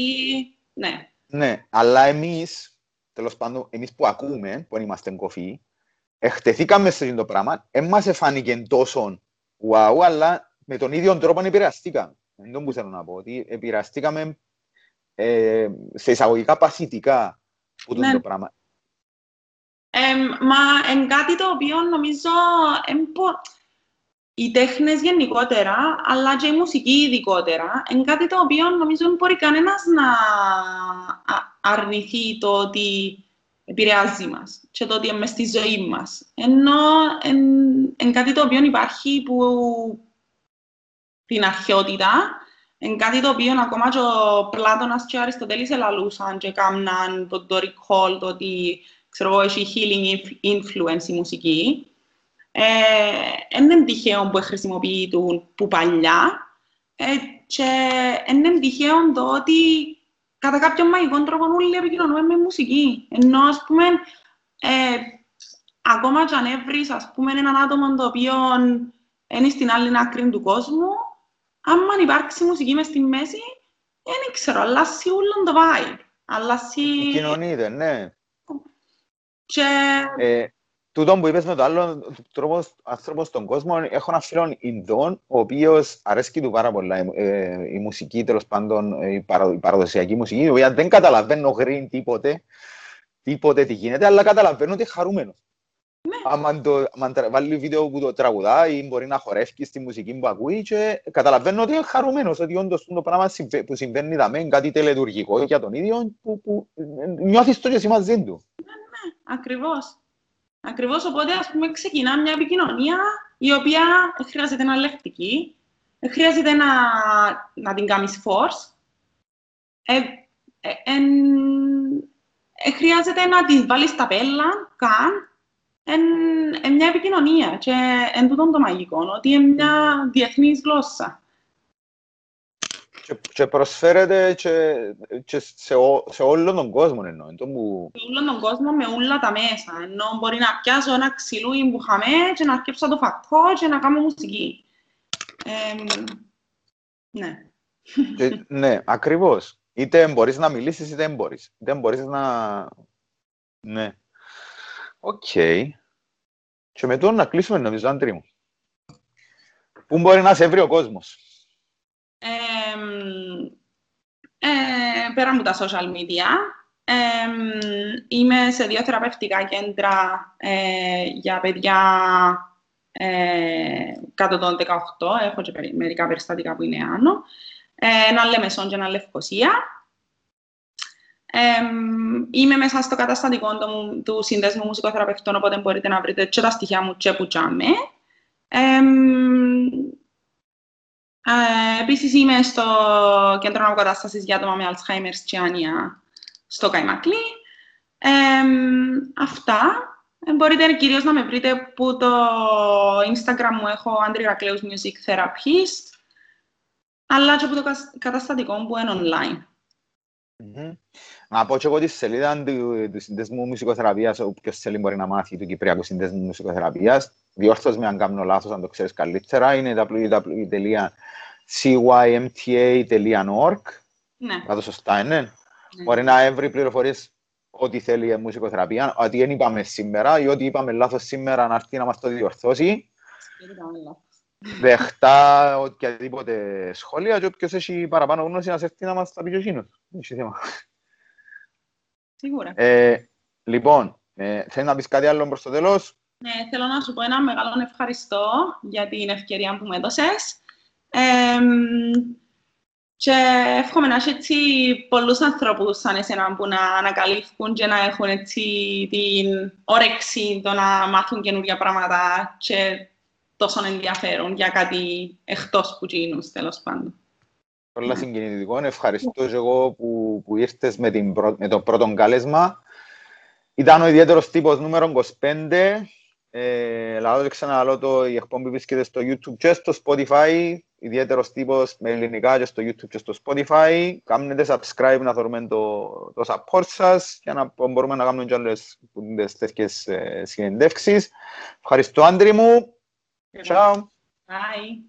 ναι. Ναι, αλλά εμείς, τέλος πάντων, εμείς που ακούμε, που είμαστε κοφοί, εκτεθήκαμε σε αυτό το πράγμα, δεν μας εφάνηκε τόσο wow, αλλά με τον ίδιο τρόπο επηρεαστήκαμε. Δεν το που θέλω να πω, ότι επηρεαστήκαμε ε, σε εισαγωγικά παθητικά που ναι. το πράγμα. Ε, μα εν κάτι το οποίο νομίζω εμπο... οι τέχνε γενικότερα, αλλά και η μουσική ειδικότερα, εν κάτι το οποίο νομίζω δεν μπορεί κανένα να αρνηθεί το ότι επηρεάζει μας και το ότι είναι στη ζωή μας. Ενώ εν, εν κάτι το οποίο υπάρχει που την αρχαιότητα, εν κάτι το οποίο ακόμα και ο Πλάτωνας και ο Αριστοτέλης ελαλούσαν και κάμναν το, το recall, το ότι ξέρω εγώ, έχει healing influence η μουσική. Ε, είναι τυχαίο που χρησιμοποιούν που παλιά ε, και είναι τυχαίο το ότι κατά κάποιον μαγικό τρόπο όλοι επικοινωνούμε με μουσική. Ενώ, ας πούμε, ε, ακόμα και αν έβρεις, ας πούμε, έναν άτομο το οποίο είναι στην άλλη άκρη του κόσμου, άμα υπάρξει μουσική μες στη μέση, δεν ξέρω, αλλάσει όλο το vibe. Αλλάσει... Κοινωνείται, ναι. Και... Ε, τούτο που είπες με το άλλο τρόπο άνθρωπος στον κόσμο, έχω ένα φίλο Ινδόν, ο οποίος αρέσκει του πάρα πολλά ε, η μουσική, τέλος πάντων η, παρα, η παραδοσιακή μουσική, η οποία δεν καταλαβαίνω γρήγορα τίποτε, τίποτε τι γίνεται, αλλά καταλαβαίνω ότι είναι χαρούμενος. Ναι. Άμα, το, άμα βάλει βίντεο που το τραγουδάει, μπορεί να χορεύει στη μουσική που ακούει και καταλαβαίνω ότι είναι χαρούμενος, ότι όντως το πράγμα που συμβαίνει δαμέ, κάτι τελετουργικό για τον ίδιο, που, που νιώθεις το και εσύ μαζί του. Ναι, ναι, ακριβώς. Ακριβώς, οπότε ας πούμε ξεκινά μια επικοινωνία η οποία χρειάζεται να λεκτική, χρειάζεται να, να την κάνεις force, ε, ε, ε, χρειάζεται να την βάλεις στα πέλα, καν, είναι μια επικοινωνία και εν τούτον το μαγικό, ότι είναι μια διεθνής γλώσσα. Και, και προσφέρεται και, και σε, ό, σε όλο τον κόσμο εννοώ. Σε όλο τον κόσμο με όλα τα μέσα. Ενώ μπορεί να πιάσω ένα ξυλούι που είχαμε και να αρκέψω να το φακώ και να κάνω μουσική. Ε, ναι. Και, ναι, ακριβώς. Είτε μπορείς να μιλήσεις είτε δεν μπορείς. Είτε μπορείς να... Ναι. OK. Okay. Και με να κλείσουμε νομίζω, Άντρη μου. Πού μπορεί να σε βρει ο κόσμος; Ε, ε, πέρα από τα social media, ε, είμαι σε δύο θεραπευτικά κέντρα ε, για παιδιά ε, κάτω των 18. Έχω και μερικά περιστατικά που είναι άνω. ένα Λεμεσόν και ένα Λευκοσία είμαι μέσα στο καταστατικό του, του Συνδέσμου Μουσικοθεραπευτών, οπότε μπορείτε να βρείτε και τα στοιχεία μου και που τσάμε. Ε, επίσης είμαι στο Κέντρο Αποκατάστασης για άτομα με Alzheimer's και Άνια στο Καϊμακλή. αυτά. Ε, μπορείτε κυρίως να με βρείτε που το Instagram μου έχω Andrew Racleus Music Therapist, αλλά και από το καταστατικό που είναι online. Mm-hmm. Να πω και εγώ τη σελίδα του, του Συνδέσμου Μουσικοθεραπείας, όποιος θέλει μπορεί να μάθει του Κυπριακού Συνδέσμου Μουσικοθεραπείας. Διόρθως με αν κάνω λάθος, αν το ξέρεις καλύτερα, είναι www.cymta.org. Ναι. Κάτω σωστά είναι. Ναι. Μπορεί να έβρει πληροφορίες ό,τι θέλει η μουσικοθεραπεία, ότι δεν είπαμε σήμερα ή ό,τι είπαμε λάθος σήμερα να έρθει να μας το διορθώσει. Δεχτά οποιαδήποτε σχόλια και όποιος έχει παραπάνω γνώση να σε έρθει να μας τα πει και εκείνος. Έχει θέμα. Σίγουρα. Ε, λοιπόν, ε, θέλεις να πεις κάτι άλλο προς το τέλος; Ναι, θέλω να σου πω ένα μεγάλο ευχαριστώ για την ευκαιρία που μου έδωσες. Ε, και εύχομαι να έχει έτσι πολλούς ανθρώπους σαν εσένα που να ανακαλύφουν και να έχουν έτσι την όρεξη το να μάθουν καινούργια πράγματα και τόσο ενδιαφέρον για κάτι εκτός που γίνουν, τέλος πάντων. Πολλά συγκινητικό. Ευχαριστώ και εγώ που, που ήρθες με, την, με το πρώτο κάλεσμα. Ήταν ο ιδιαίτερος τύπος νούμερο 25. Ε, λάδω και ξαναλώ το, η εκπομπή βρίσκεται στο YouTube και στο Spotify ιδιαίτερος τύπος με ελληνικά και στο YouTube και στο Spotify. Κάνετε subscribe να θεωρούμε το, το support σας για να μπορούμε να κάνουμε και άλλες τέτοιες συνεντεύξεις. Ευχαριστώ, Άντρη μου. Tchau. Bye.